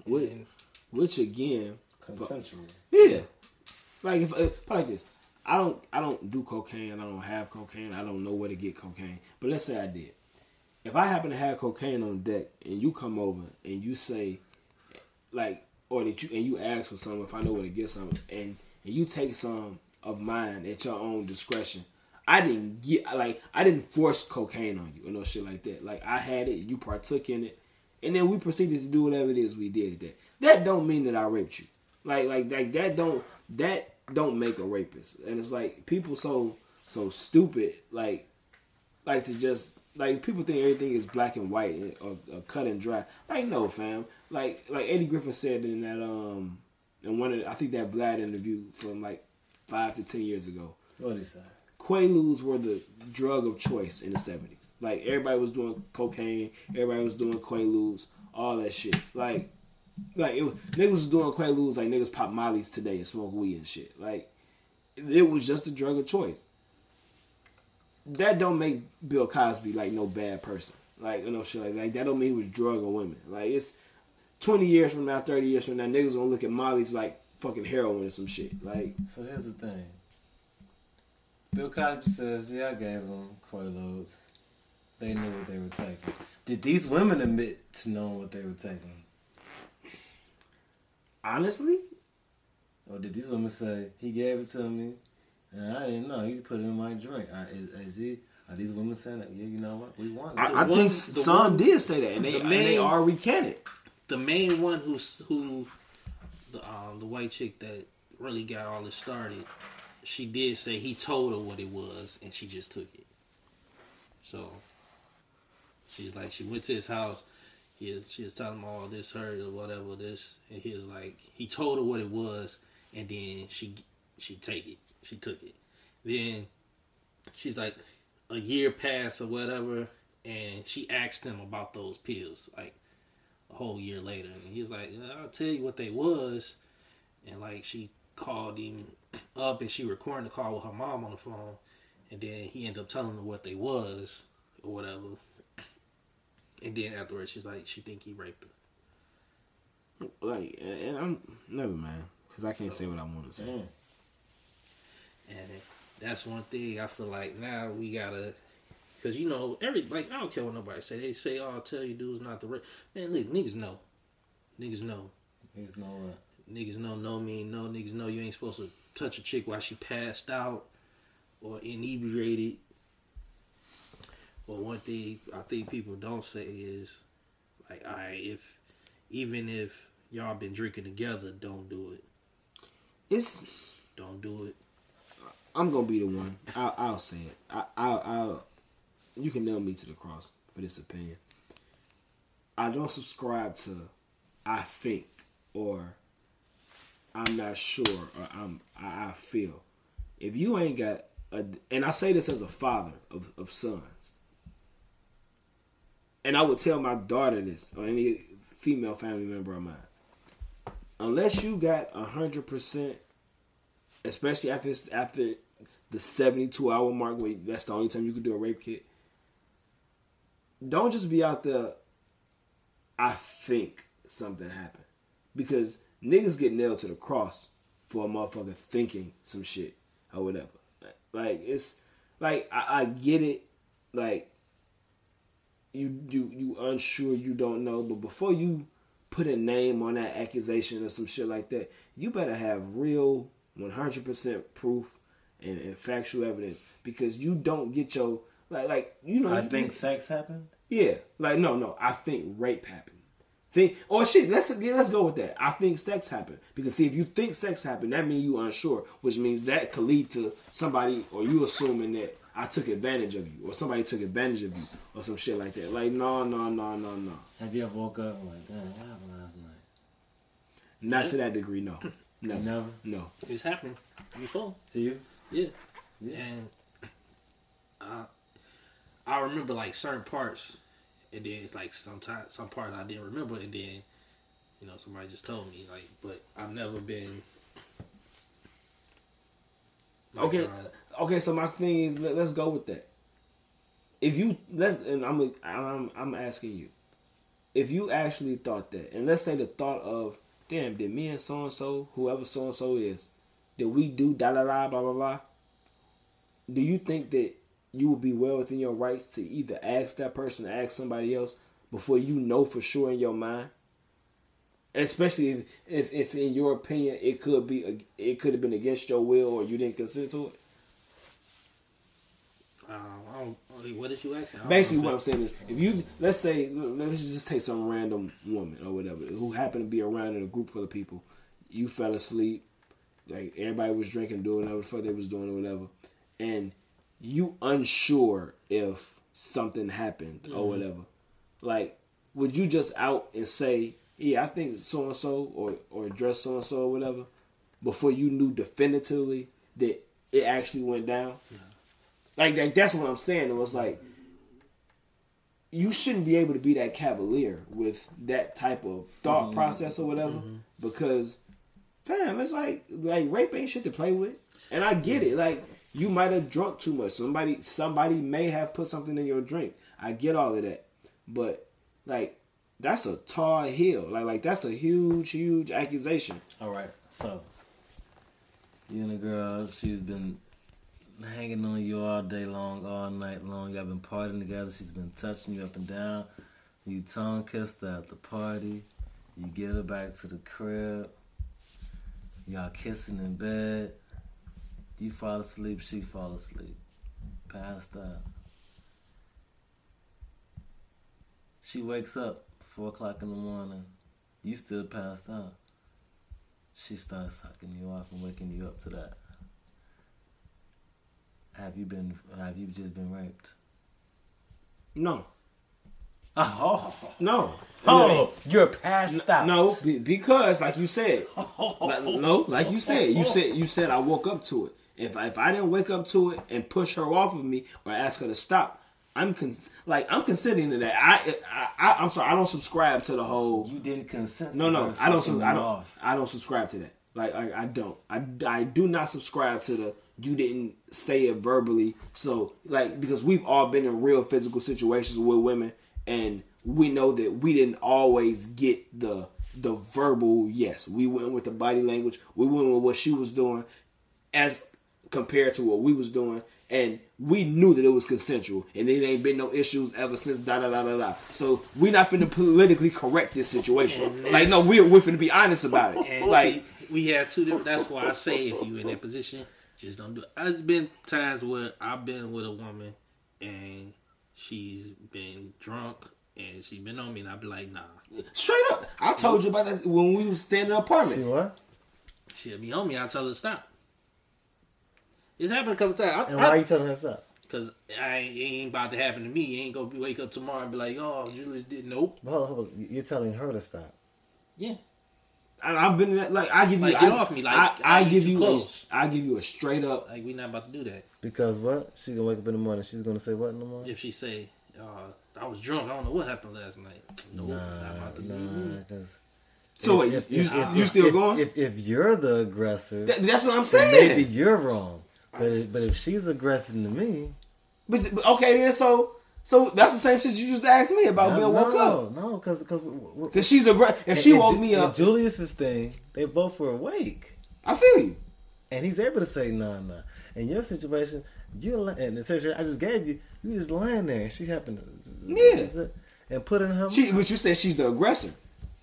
Which, which again, Consensual. yeah. Like if uh, put like this, I don't I don't do cocaine. I don't have cocaine. I don't know where to get cocaine. But let's say I did. If I happen to have cocaine on deck and you come over and you say, like, or that you and you ask for some, if I know where to get some, and and you take some of mine at your own discretion. I didn't get like I didn't force cocaine on you or no shit like that. Like I had it, you partook in it, and then we proceeded to do whatever it is we did at that. That don't mean that I raped you. Like like like that don't that don't make a rapist. And it's like people so so stupid like like to just like people think everything is black and white or, or cut and dry. Like no, fam. Like like Eddie Griffin said in that um in one of the, I think that Vlad interview from like five to ten years ago. What he say? Quaaludes were the drug of choice in the seventies. Like everybody was doing cocaine, everybody was doing Quaaludes, all that shit. Like, like it was niggas was doing Quaaludes like niggas pop Molly's today and smoke weed and shit. Like, it was just a drug of choice. That don't make Bill Cosby like no bad person. Like you know shit like, like that don't mean he was drugging women. Like it's twenty years from now, thirty years from now, niggas gonna look at Molly's like fucking heroin or some shit. Like So here's the thing. Bill Cosby says, "Yeah, I gave them Quaaludes. They knew what they were taking. Did these women admit to knowing what they were taking, honestly, or did these women say he gave it to me and I didn't know? He put it in my drink. I, is, is he? Are these women saying that? Yeah, you know what? We want it. I, I one- think the some one- did say that, and they the and they are recanted. the main one who's who the um the white chick that really got all this started she did say he told her what it was and she just took it. So she's like she went to his house. He was, she was telling him all this hurt or whatever this and he was like he told her what it was and then she she take it. She took it. Then she's like a year passed or whatever and she asked him about those pills. Like a whole year later, and he was like, "Yeah, "I'll tell you what they was," and like she called him up, and she recorded the call with her mom on the phone, and then he ended up telling her what they was or whatever, and then afterwards she's like, she think he raped her. Like, and I'm never mind because I can't say what I want to say. Mm. And that's one thing I feel like now we gotta, cause you know every like I don't care what nobody say. They say, "Oh, I'll tell you dudes not to rape." Man, look, niggas know, niggas know, He's no what. niggas know, no mean no. Niggas know you ain't supposed to touch a chick while she passed out or inebriated. But one thing I think people don't say is, like, I if even if y'all been drinking together, don't do it. It's Don't do it. I'm gonna be the one. I'll, I'll say it. I, I'll, I'll you can nail me to the cross for this opinion. I don't subscribe to I think or I'm not sure or I'm I, I feel. If you ain't got a, and I say this as a father of, of sons. And I would tell my daughter this or any female family member of mine. Unless you got a hundred percent, especially after after the seventy two hour mark, where that's the only time you can do a rape kit. Don't just be out there. I think something happened because niggas get nailed to the cross for a motherfucker thinking some shit or whatever. Like it's like I, I get it. Like you you you unsure, you don't know, but before you put a name on that accusation or some shit like that, you better have real one hundred percent proof and, and factual evidence because you don't get your like like you know I you- think sex happened. yeah, like no, no. I think rape happened. Think or shit. Let's yeah, let's go with that. I think sex happened because see, if you think sex happened, that means you unsure, which means that could lead to somebody or you assuming that I took advantage of you or somebody took advantage of you or some shit like that. Like no, no, no, no, no. Have you ever woke up and like, damn, what happened last night? Not to that degree. No, no, You never? no. It's happened before. To you? Yeah. Yeah. And I I remember like certain parts and then like sometimes some parts I didn't remember and then you know somebody just told me like but I've never been like, Okay, uh, okay. So my thing is, let, us go with that. If you let's, and I'm I'm I'm asking you, if you actually thought that, and let's say the thought of, damn, did me and so and so, whoever so and so is, did we do da da da blah blah blah? Do you think that you would be well within your rights to either ask that person or ask somebody else before you know for sure in your mind? Especially if, if, if in your opinion it could be it could have been against your will or you didn't consent to it. uh, don't, what did you ask? Basically, what I'm saying is, if you let's say let's just take some random woman or whatever who happened to be around in a group full of people, you fell asleep, like everybody was drinking, doing whatever the fuck they was doing or whatever, and you unsure if something happened or mm-hmm. whatever, like would you just out and say, yeah, I think so and so or or dress so and so or whatever, before you knew definitively that it actually went down? Like, like that's what I'm saying. It was like you shouldn't be able to be that cavalier with that type of thought mm-hmm. process or whatever mm-hmm. because fam, it's like like rape ain't shit to play with. And I get it. Like you might have drunk too much. Somebody somebody may have put something in your drink. I get all of that. But like that's a tall hill. Like like that's a huge, huge accusation. All right. So, you and a girl, she's been hanging on you all day long, all night long. Y'all been partying together. She's been touching you up and down. You tongue kissed her at the party. You get her back to the crib. Y'all kissing in bed. You fall asleep, she fall asleep. Passed out. She wakes up four o'clock in the morning. You still passed out. She starts sucking you off and waking you up to that. Have you been? Have you just been raped? No. Oh, No. oh, you're passed out. No, because like you said, like, no, like you said, you said you said I woke up to it. If I, if I didn't wake up to it and push her off of me or ask her to stop, I'm cons- like I'm consenting to that. I, I I I'm sorry, I don't subscribe to the whole. you didn't consent. No, no, I don't. sub- I don't. Off. I don't subscribe to that. Like I, I don't. I, I do not subscribe to the you didn't say it verbally. So like because we've all been in real physical situations with women, and we know that we didn't always get the the verbal yes. We went with the body language. We went with what she was doing, as compared to what we was doing. And we knew that it was consensual, and it ain't been no issues ever since. Da da da da da. So we not finna politically correct this situation. And Like no, we're we're finna be honest about it. And like see, we had two different. That's why I say if you in that position, just don't do it. There's been times where I've been with a woman and she's been drunk and she been on me, and I'd be like, nah. straight up, I told you about that when we was staying in the See apartment. what? She'll be on me. I tell her to stop. It's happened a couple times. I, And I- why you telling her that? stop? Cause I ain't, it ain't about to happen to me. You ain't gonna be wake up tomorrow and be like, "Oh, Julius did." Nope. Hold on, hold on. You're telling her to stop. Yeah. And I've been that. Like I give you, get I, off me, like, I, I I give you, a, close. I give you a straight up. Like we not about to do that. Because what? She gonna wake up in the morning. She's gonna say what in the morning? If she say, uh, "I was drunk. I don't know what happened last night." Nope. not Nah, about to do nah. Because So wait, you, you still going? If, if you're the aggressor, That- that's what I'm then saying. maybe you're wrong. But if, but if she's aggressing to me, But, but okay, then so so that's the same shit you just asked me about being no, woke no, up. no, because because Cause she's aggressive. If she woke me up, Julius's thing, they both were awake, I feel you. and he's able to say nah, nah. In your situation, you and the situation I just gave you, you just lying there, and she happened to Yeah. and put in her. She, but you said she's the aggressor.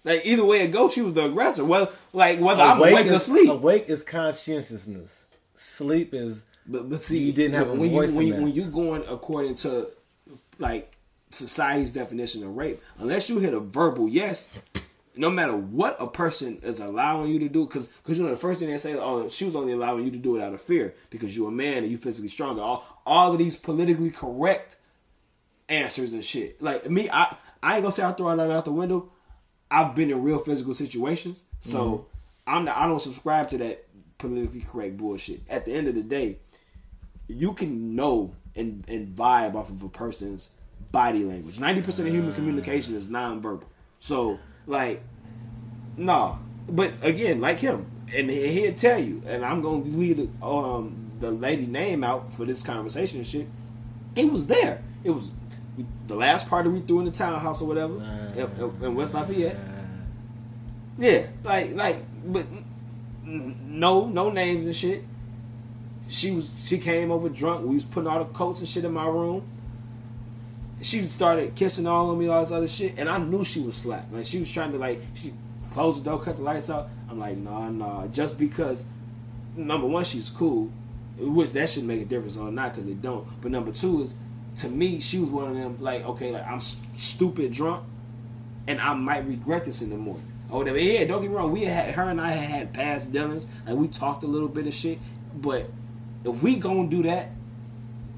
Like either way it goes, she was the aggressor. Well, like whether I'm awake or asleep. Awake is conscientiousness. Sleep is But but see, You didn't have a when voice you when, you, when you going according to like society's definition of rape, unless you hit a verbal yes, no matter what a person is allowing you to do, because because you know the first thing they say, oh, she was only allowing you to do it out of fear because you're a man and you physically stronger. All all of these politically correct answers and shit. Like me, I I ain't gonna say I throw that out the window. I've been in real physical situations, so mm-hmm. I'm not, I don't subscribe to that politically correct bullshit. At the end of the day, you can know and, and vibe off of a person's body language. Ninety percent of human ah. communication is nonverbal. So like, no. But again, like him, and he- he'll tell you. And I'm gonna leave the, um, the lady name out for this conversation and shit. It was there. It was the last party we threw in the townhouse or whatever ah. in, in- in West Lafayette. Ah. Yeah, like like, but no no names and shit. She was she came over drunk. We was putting all the coats and shit in my room. She started kissing all of me, all this other shit, and I knew she was slapped. Like she was trying to like she closed the door, cut the lights out. I'm like, nah, nah. Just because number one, she's cool, which that should make a difference or not, because it don't. But number two is, to me, she was one of them. Like, okay, like I'm stupid drunk, and I might regret this in the morning. Oh, or whatever. Yeah, don't get me wrong. We had her and I had had past dealings, like we talked a little bit of shit. But if we gonna do that,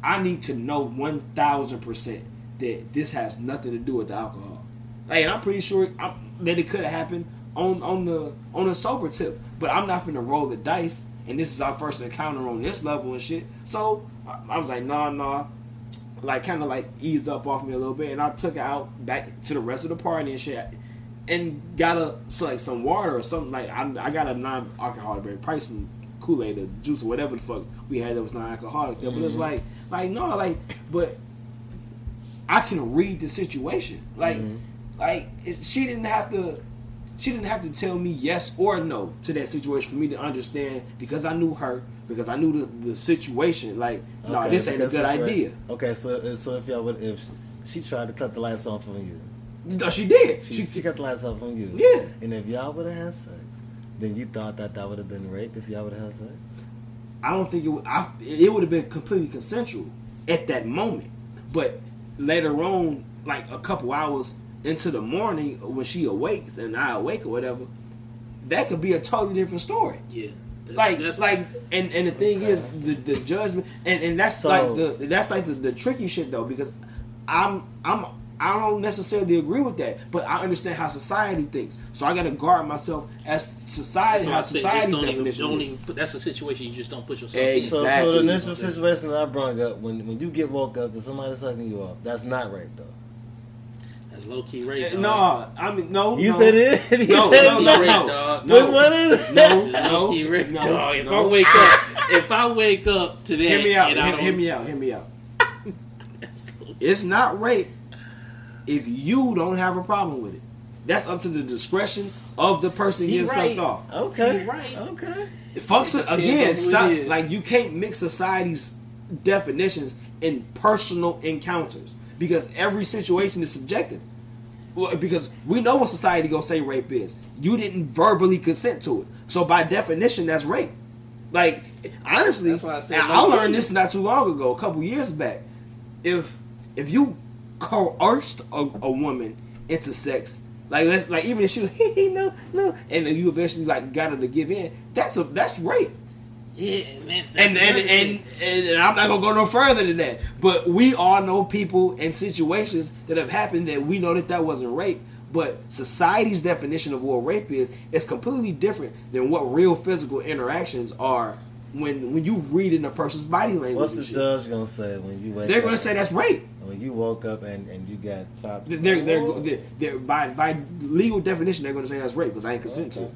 I need to know one thousand percent that this has nothing to do with the alcohol. Like, and I'm pretty sure i that it could have happened on on the on a sober tip. But I'm not gonna roll the dice, and this is our first encounter on this level and shit. So I, I was like, nah, nah. Like, kind of like eased up off me a little bit, and I took it out back to the rest of the party and shit, and got a so like some water or something. Like, I, I got a non-alcoholic very pricing Kool Aid or juice or whatever the fuck we had that was non-alcoholic. There, But it's mm-hmm. like, like no, like, but I can read the situation. Like, mm-hmm. like it, she didn't have to. She didn't have to tell me yes or no to that situation for me to understand because I knew her because I knew the, the situation. Like, no, Okay, this ain't a good situation. idea. Okay, so so if y'all would if she tried to cut the lights off on you, No, she did. she, She, she cut the last off on you. Yeah. And if y'all would have had sex, then you thought that that would have been rape if y'all would have had sex. I don't think it would. I, it would have been completely consensual at that moment, but later on, like a couple hours into the morning, when she awakes and I awake or whatever, that could be a totally different story. Yeah. That's, like that's, like and and the thing is the the judgment and and that's So- like the that's like the, the tricky shit though because I'm I'm I don't necessarily agree with that, but I understand how society thinks. So I got to guard myself as society so how said, just society's don't even, definition. don't even that's a situation you just don't put yourself Exactly. in. So, so the initial Okay. situation that I brought up, when when you get woke up to somebody sucking you off, that's not rape though. That's low key rape. Dog. No, I mean no. You no. said it. You No, said no, no, rape, no, dog. no. Which one is it? No, no, low key rape, no, dog. If no. I wake up, if I wake up to that, Hear me out. Hear, hear me out. Hear me out. It's not rape if you don't have a problem with it. That's up to the discretion of the person He getting right. sucked off. Okay. He right. Okay. Fuck so- again. on Stop. Like you can't mix society's definitions in personal encounters because every situation is subjective. Because we know what society gonna say rape is. You didn't verbally consent to it, so by definition, that's rape. Like honestly, That's why I said and no I learned this not too long ago, a couple years back. If if you coerced a, a woman into sex, like let's like even if she was no no, and you eventually like got her to give in, that's a that's rape. Yeah, man. that's And and, and and I'm not gonna go no further than that. But we all know people and situations that have happened that we know that that wasn't rape. But society's definition of what rape is is completely different than what real physical interactions are. When when you read in a person's body language, What's the judge gonna say when you wake they're up? gonna say that's rape. when you woke up and, and you got top. They're, they're, they're, oh. they're by by legal definition they're gonna say that's rape because I ain't consent to. it.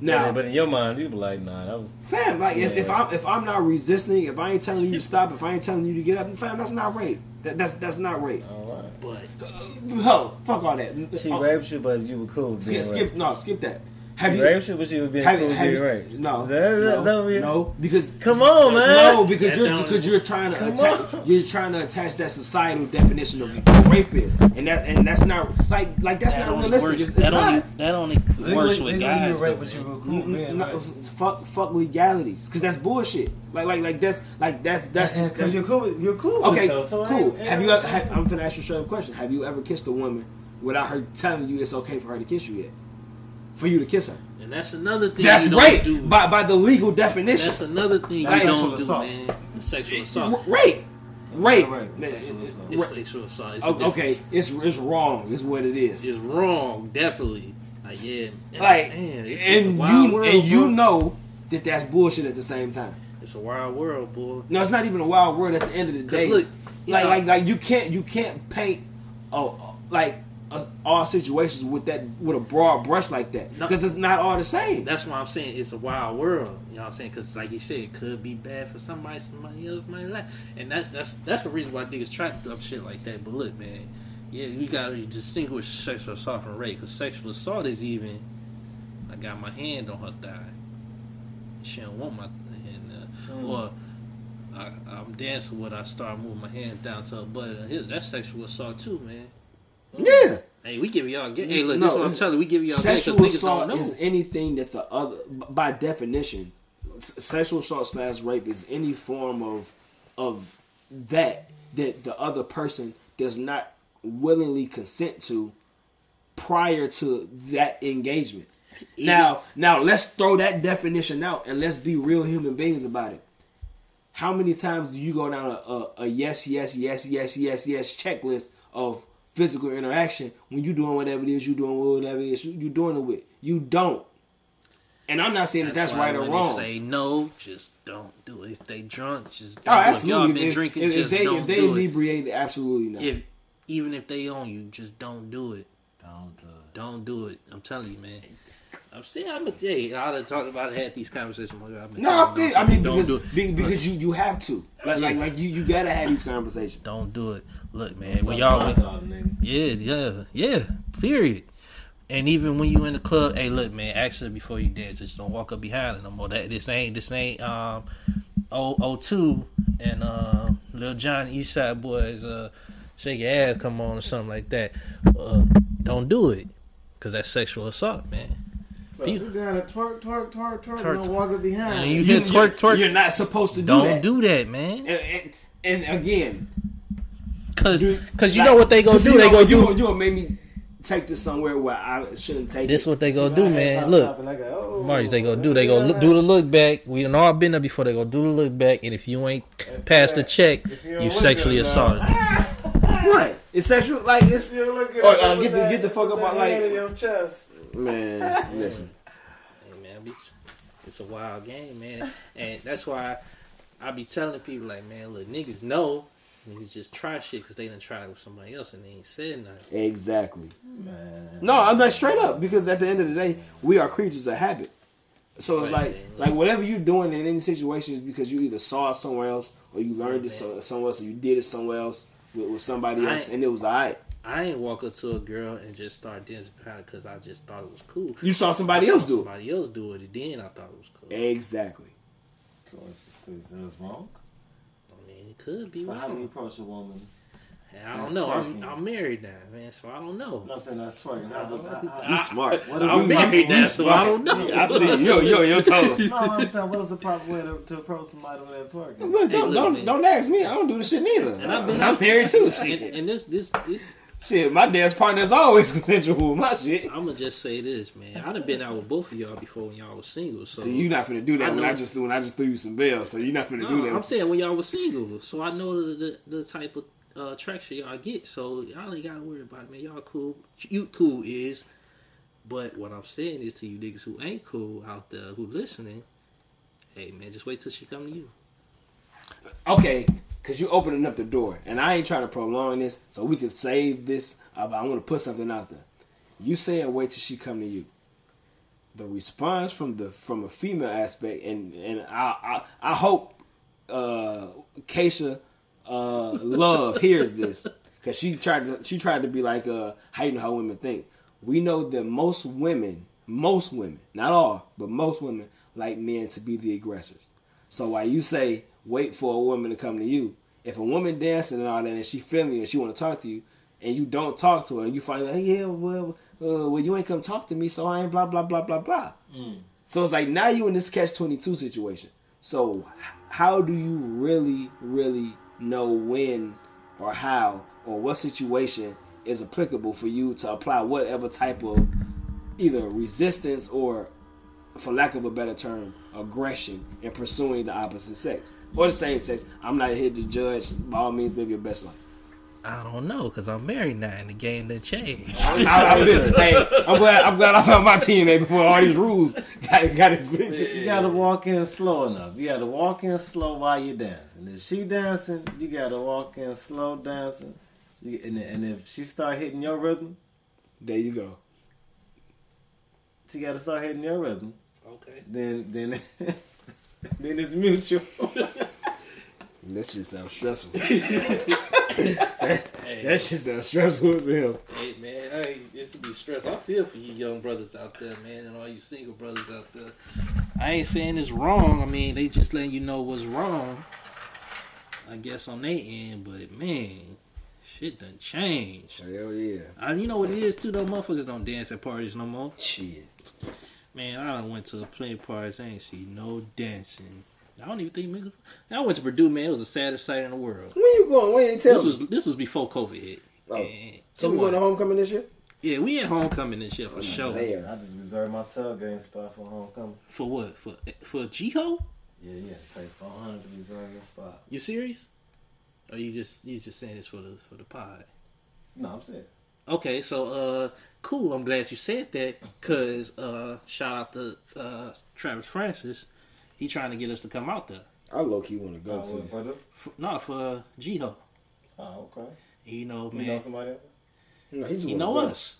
Now, Now, but in your mind, you be like, nah, that was. Fam, like if, if I'm if I'm not resisting, if I ain't telling you to stop, if I ain't telling you to get up, fam, that's not rape. That, that's that's not rape. All right. but uh, Hell, fuck all that. She Oh, raped you, but you were cool. skip, skip, no, skip that. Have She you? raped you, but she was being Have, cool with have being you- raped. No, That- that- no, that no, because Come on, man. No, because That you're because you're trying to Come attach on. you're trying to attach that societal definition of what rape is, and that and that's not like like that's that not only realistic. works. It's, it's that not. only that only Legally- works with legally guys. you though, raped, but you man. were cool with being No, raped. fuck, fuck legalities, because that's bullshit. Like, like, like that's like that's that's Because you're cool. With, you're cool. Okay, with it, so cool. ain't- Have you? Ever, have, I'm gonna ask you a straight up question. Have you ever kissed a woman without her telling you it's okay for her to kiss you yet? For you to kiss her? And that's another thing. That's you don't rape do. by by the legal definition. That's another thing you don't do, assault. man. Sexual assault. rape, rape. rape. Sexual assault. It's Ra- sexual assault. It's a O- difference. okay, it's it's wrong. Is what it is. It's wrong, definitely. Like yeah, and, Like, man, it's just a and you world, and you bro. know that that's bullshit at the same time. it's a wild world, boy. No, it's not even a wild world at the end of the day. look, like, know- like, like you can't, you can't paint, oh, like uh, all situations with that with a broad brush like that No. because it's not all the same. That's why I'm saying it's a wild world. You know what I'm saying? Because like you said, it could be bad for somebody, somebody else might like, and that's that's that's the reason why niggas try to do up shit like that. But look, man, yeah, we gotta distinguish sexual assault from rape. Because sexual assault is even, I got my hand on her thigh. She don't want my hand, uh, or I, I'm dancing with her. I start moving my hands down to her butt. That's sexual assault too, man. Yeah, Hey, we give y'all game. Hey, look, No, this is what I'm telling you. We give y'all game because sexual niggas assault don't know. is anything that the other, by definition, sexual assault slash rape is any form of of that that the other person does not willingly consent to prior to that engagement. Now, now let's throw that definition out and let's be real human beings about it. How many times do you go down a, a, a yes, yes, yes, yes, yes, yes checklist of physical interaction when you doing whatever it is you doing whatever it is you, you doing it with? You don't. And I'm not saying that that's, why right or wrong. They say no, just don't do it. If they drunk, just oh, don't do it. If absolutely. y'all been if, drinking, if, if just they don't if they do it. inebriated, absolutely not. If even if they own you, just don't do it. Don't do it. Don't do it. I'm telling you, man. I'm saying I'm a hey, I'd have talked about it, had these conversations. with you. I've been no, I, feel, I mean don't because do it. be- because you you have to like like like you you gotta have these conversations. Don't do it. Look, man. When y'all, when, yeah, yeah, yeah. Period. And even when you in the club, hey, look, man. Actually, before you dance, just don't walk up behind it no more. That this ain't this ain't um, O O two and uh, Lil Jon Eastside Boys uh, shake your ass, come on or something like that. Uh, don't do it, cause that's sexual assault, man. So People- sit down and twerk, twerk, twerk, twerk, Twerk. and walk it behind. And you hear twerk, twerk. You're not supposed to do it. Don't that. do that, man. and, and, and again, Cause, you, cause you like- know what they gonna 'cause do. They know, gonna you, do. You gonna make me take this somewhere where I shouldn't take This it. what they gonna do, man. Look, oh, Marius, they gonna do. They gonna look, do the look back. We done all been there before. They gonna do the look back, and if you ain't passed the check, you don't you look sexually assaulted. What? It's sexual. Like it's You look good. Or, uh, with get the- get the fuck up that out, like- your chest. Man. Listen, Hey man, bitch, it's a wild game, man, and that's why I be telling people like, man, look, niggas know. Niggas just try shit because they didn't try it with somebody else and they ain't said nothing. exactly. Man. No, I'm not straight up because at the end of the day, we are creatures of habit. So it's Right, like, man. like whatever you're doing in any situation is because you either saw it somewhere else or you learned it so, somewhere else or you did it somewhere else with, with somebody else and it was alright. I ain't walk up to a girl and just start dancing behind because I just thought it was cool. You saw somebody I saw else do it. Somebody else do it, and then I thought it was cool. Exactly. So it's, it's wrong. I mean, it could be So how do you approach a woman? I don't know. I'm. I'm married now, man, so I don't know. No, I'm saying that's twerking. How, how, how, You smart. What is I'm you- married you now, so I don't know. I see. Yo, yo, yo, toes. no, I'm saying what is the proper way to, to approach somebody when they're twerking? Look, don't look, don't man. don't ask me. I don't do the shit neither. And I've been- I'm married too. And, and this, this, this, Shit, my dance partner is always consensual with my shit. I'm gonna just say this, man. I done been out with both of y'all before when y'all was single. So See, you not finna do that I when. I just when I just threw you some bells. So you're not finna No, do that. I'm saying when y'all was single, so I know the the, the type of uh, attraction y'all get. So y'all ain't gotta worry about it, man. Y'all cool. You cool is, but what I'm saying is to you niggas who ain't cool out there who listening, hey man, just wait till she come to you. okay, because you're opening up the door, and I ain't trying to prolong this, so we can save this. Uh, but I want to put something out there. You saying wait till she come to you. The response from the from a female aspect, and and I I, I hope uh Keisha uh Love hears this because she tried to she tried to be like uh how you know how women think. We know that most women, most women, not all, but most women like men to be the aggressors. So while you say wait for a woman to come to you, if a woman dancing and all that and she feeling you and she want to talk to you and you don't talk to her and you find out, hey, yeah, well, uh, well, you ain't come talk to me, so I ain't blah blah blah blah blah. So it's like now you in this catch twenty two situation. So how do you really, really know when or how or what situation is applicable for you to apply whatever type of either resistance or for lack of a better term, aggression in pursuing the opposite sex or the same sex. I'm not here to judge. By all means, live your best life. I don't know because I'm married now and the game that changed. I, I, I feel- hey, I'm glad. I'm glad I found my teammate before all these rules got got it. You gotta walk in slow enough. You gotta walk in slow while you're dancing. If she dancing, you gotta walk in slow dancing. You, and, and if she start hitting your rhythm, There you go. she gotta start hitting your rhythm. Okay. Then then then it's mutual. That shit sounds stressful. Hey, that shit sounds stressful as hell. hey man, I ain't, this would be stress. I feel for you young brothers out there, man, and all you single brothers out there. I ain't saying it's wrong. I mean, they just letting you know what's wrong. I guess on their end, but man, shit done changed. Hell yeah. I, you know what it is too, though. Motherfuckers don't dance at parties no more. Shit. Man, I done went to plenty of parties. I ain't see no dancing. I don't even think niggas. I went to Purdue, man. It was the saddest sight in the world. When you going? When you tell This me? was this was before COVID hit. Oh. And so it we going to homecoming this year? Yeah, we at homecoming this year for sure. Damn. I just reserved my tailgating spot for homecoming. For what? For for GHOE? Yeah, yeah. Pay four hundred to reserve your spot. You serious? Or you just you just saying this for the for the pod? No, I'm serious. Okay, so uh, cool. I'm glad you said that because uh, shout out to uh Travis Francis. He trying to get us to come out there. I low key want to go Oh, to. what, what, For, no, for GHOE. oh, okay. You know, man. You know somebody else? No, he just he know go. us.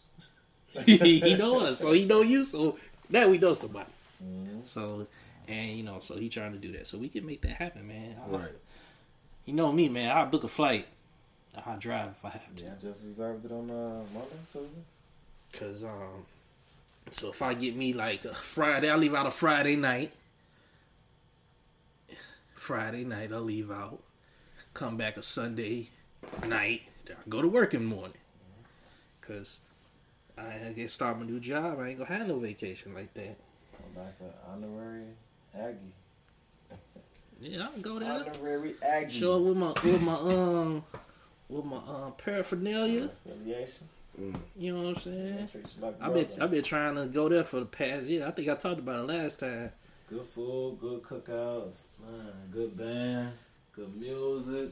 he know us, so he know you. So now we know somebody. Mm-hmm. So and you know, so he trying to do that, so we can make that happen, man. I- Right. You know me, man. I will book a flight. I will drive if I have to. Yeah, I just reserved it on uh, Monday, Tuesday. Cause um, so if I get me like a Friday, I leave out a Friday night. Friday night, I'll leave out. Come back a Sunday night. Then I go to work in the morning. Cause I get start my new job. I ain't gonna have no vacation like that. I'm back an honorary Aggie. Yeah, I can go there. Honorary Aggie. Show up with my with my um with my um paraphernalia. Affiliation. You know what I'm saying? Like I've been. I've been trying to go there for the past year. I think I talked about it last time. Good food, good cookouts, man, good band, good music.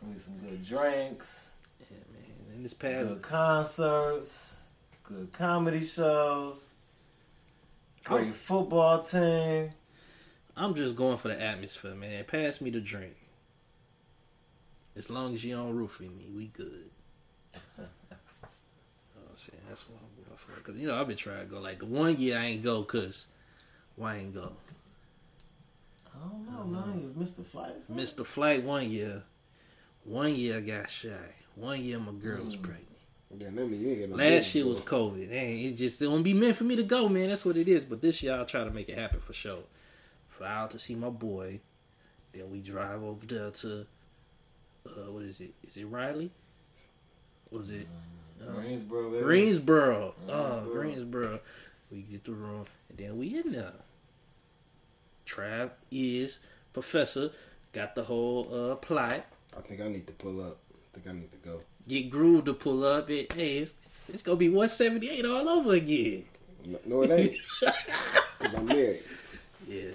Gonna be some good drinks, Yeah, man. And this past good concerts, good comedy shows, great Oh. football team. I'm just going for the atmosphere, man. Pass me the drink. As long as you don't roofie me, we good. you know what I'm saying? That's what I'm going for. Cause you know I've been trying to go. Like the one year I ain't go, cause why I ain't go? I don't know, man. You missed the flights. Missed the flight one year. One year I got shy. One year my girl was pregnant. Yeah, that mean you no Last year was. COVID. Hey, it's just it won't be meant for me to go, man. That's what it is. But this year I'll try to make it happen for sure. Fly out to see my boy. Then we drive over there to uh, what is it? Is it Raleigh? Was it uh, Greensboro, baby. Greensboro? Oh, Greensboro. Greensboro. We get the room and then we in there. Trav is professor. Got the whole uh plot. I think I need to pull up I think I need to go. Get Groove to pull up. It, hey, it's, it's gonna be 178 all over again. No, no it ain't. Because I'm married. Yeah.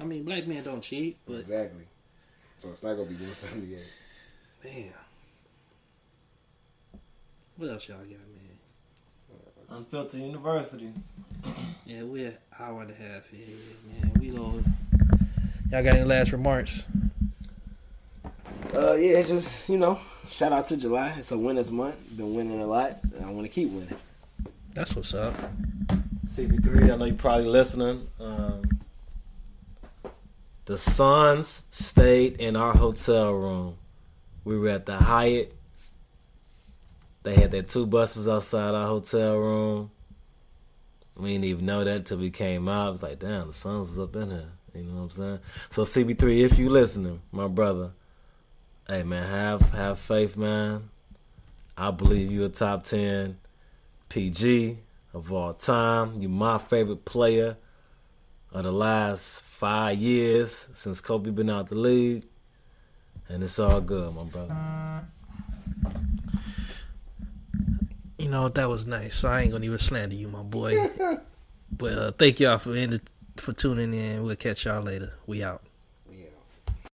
I mean, black men don't cheat, but Exactly. So it's not going to be 178. damn. What else y'all got, man? Unfiltered University. Yeah, we're an hour and a half here, man. We go. Y'all got any last remarks? Uh, yeah, it's just you know, shout out to July. It's a winners month. Been winning a lot. and I want to keep winning. That's what's up. CP3, I know you're probably listening. Um, the Suns stayed in our hotel room. We were at the Hyatt. They had their two buses outside our hotel room. We didn't even know that till we came out. It was like, damn, the Suns up in here. You know what I'm saying? So CP3, if you listening, my brother, hey man, have have faith, man. I believe you a top ten PG of all time. You my favorite player of the last five years since Kobe been out the league. And it's all good, my brother. You know that was nice. So I ain't gonna even slander you, my boy. but uh, thank y'all for for tuning in. We'll catch y'all later. We out.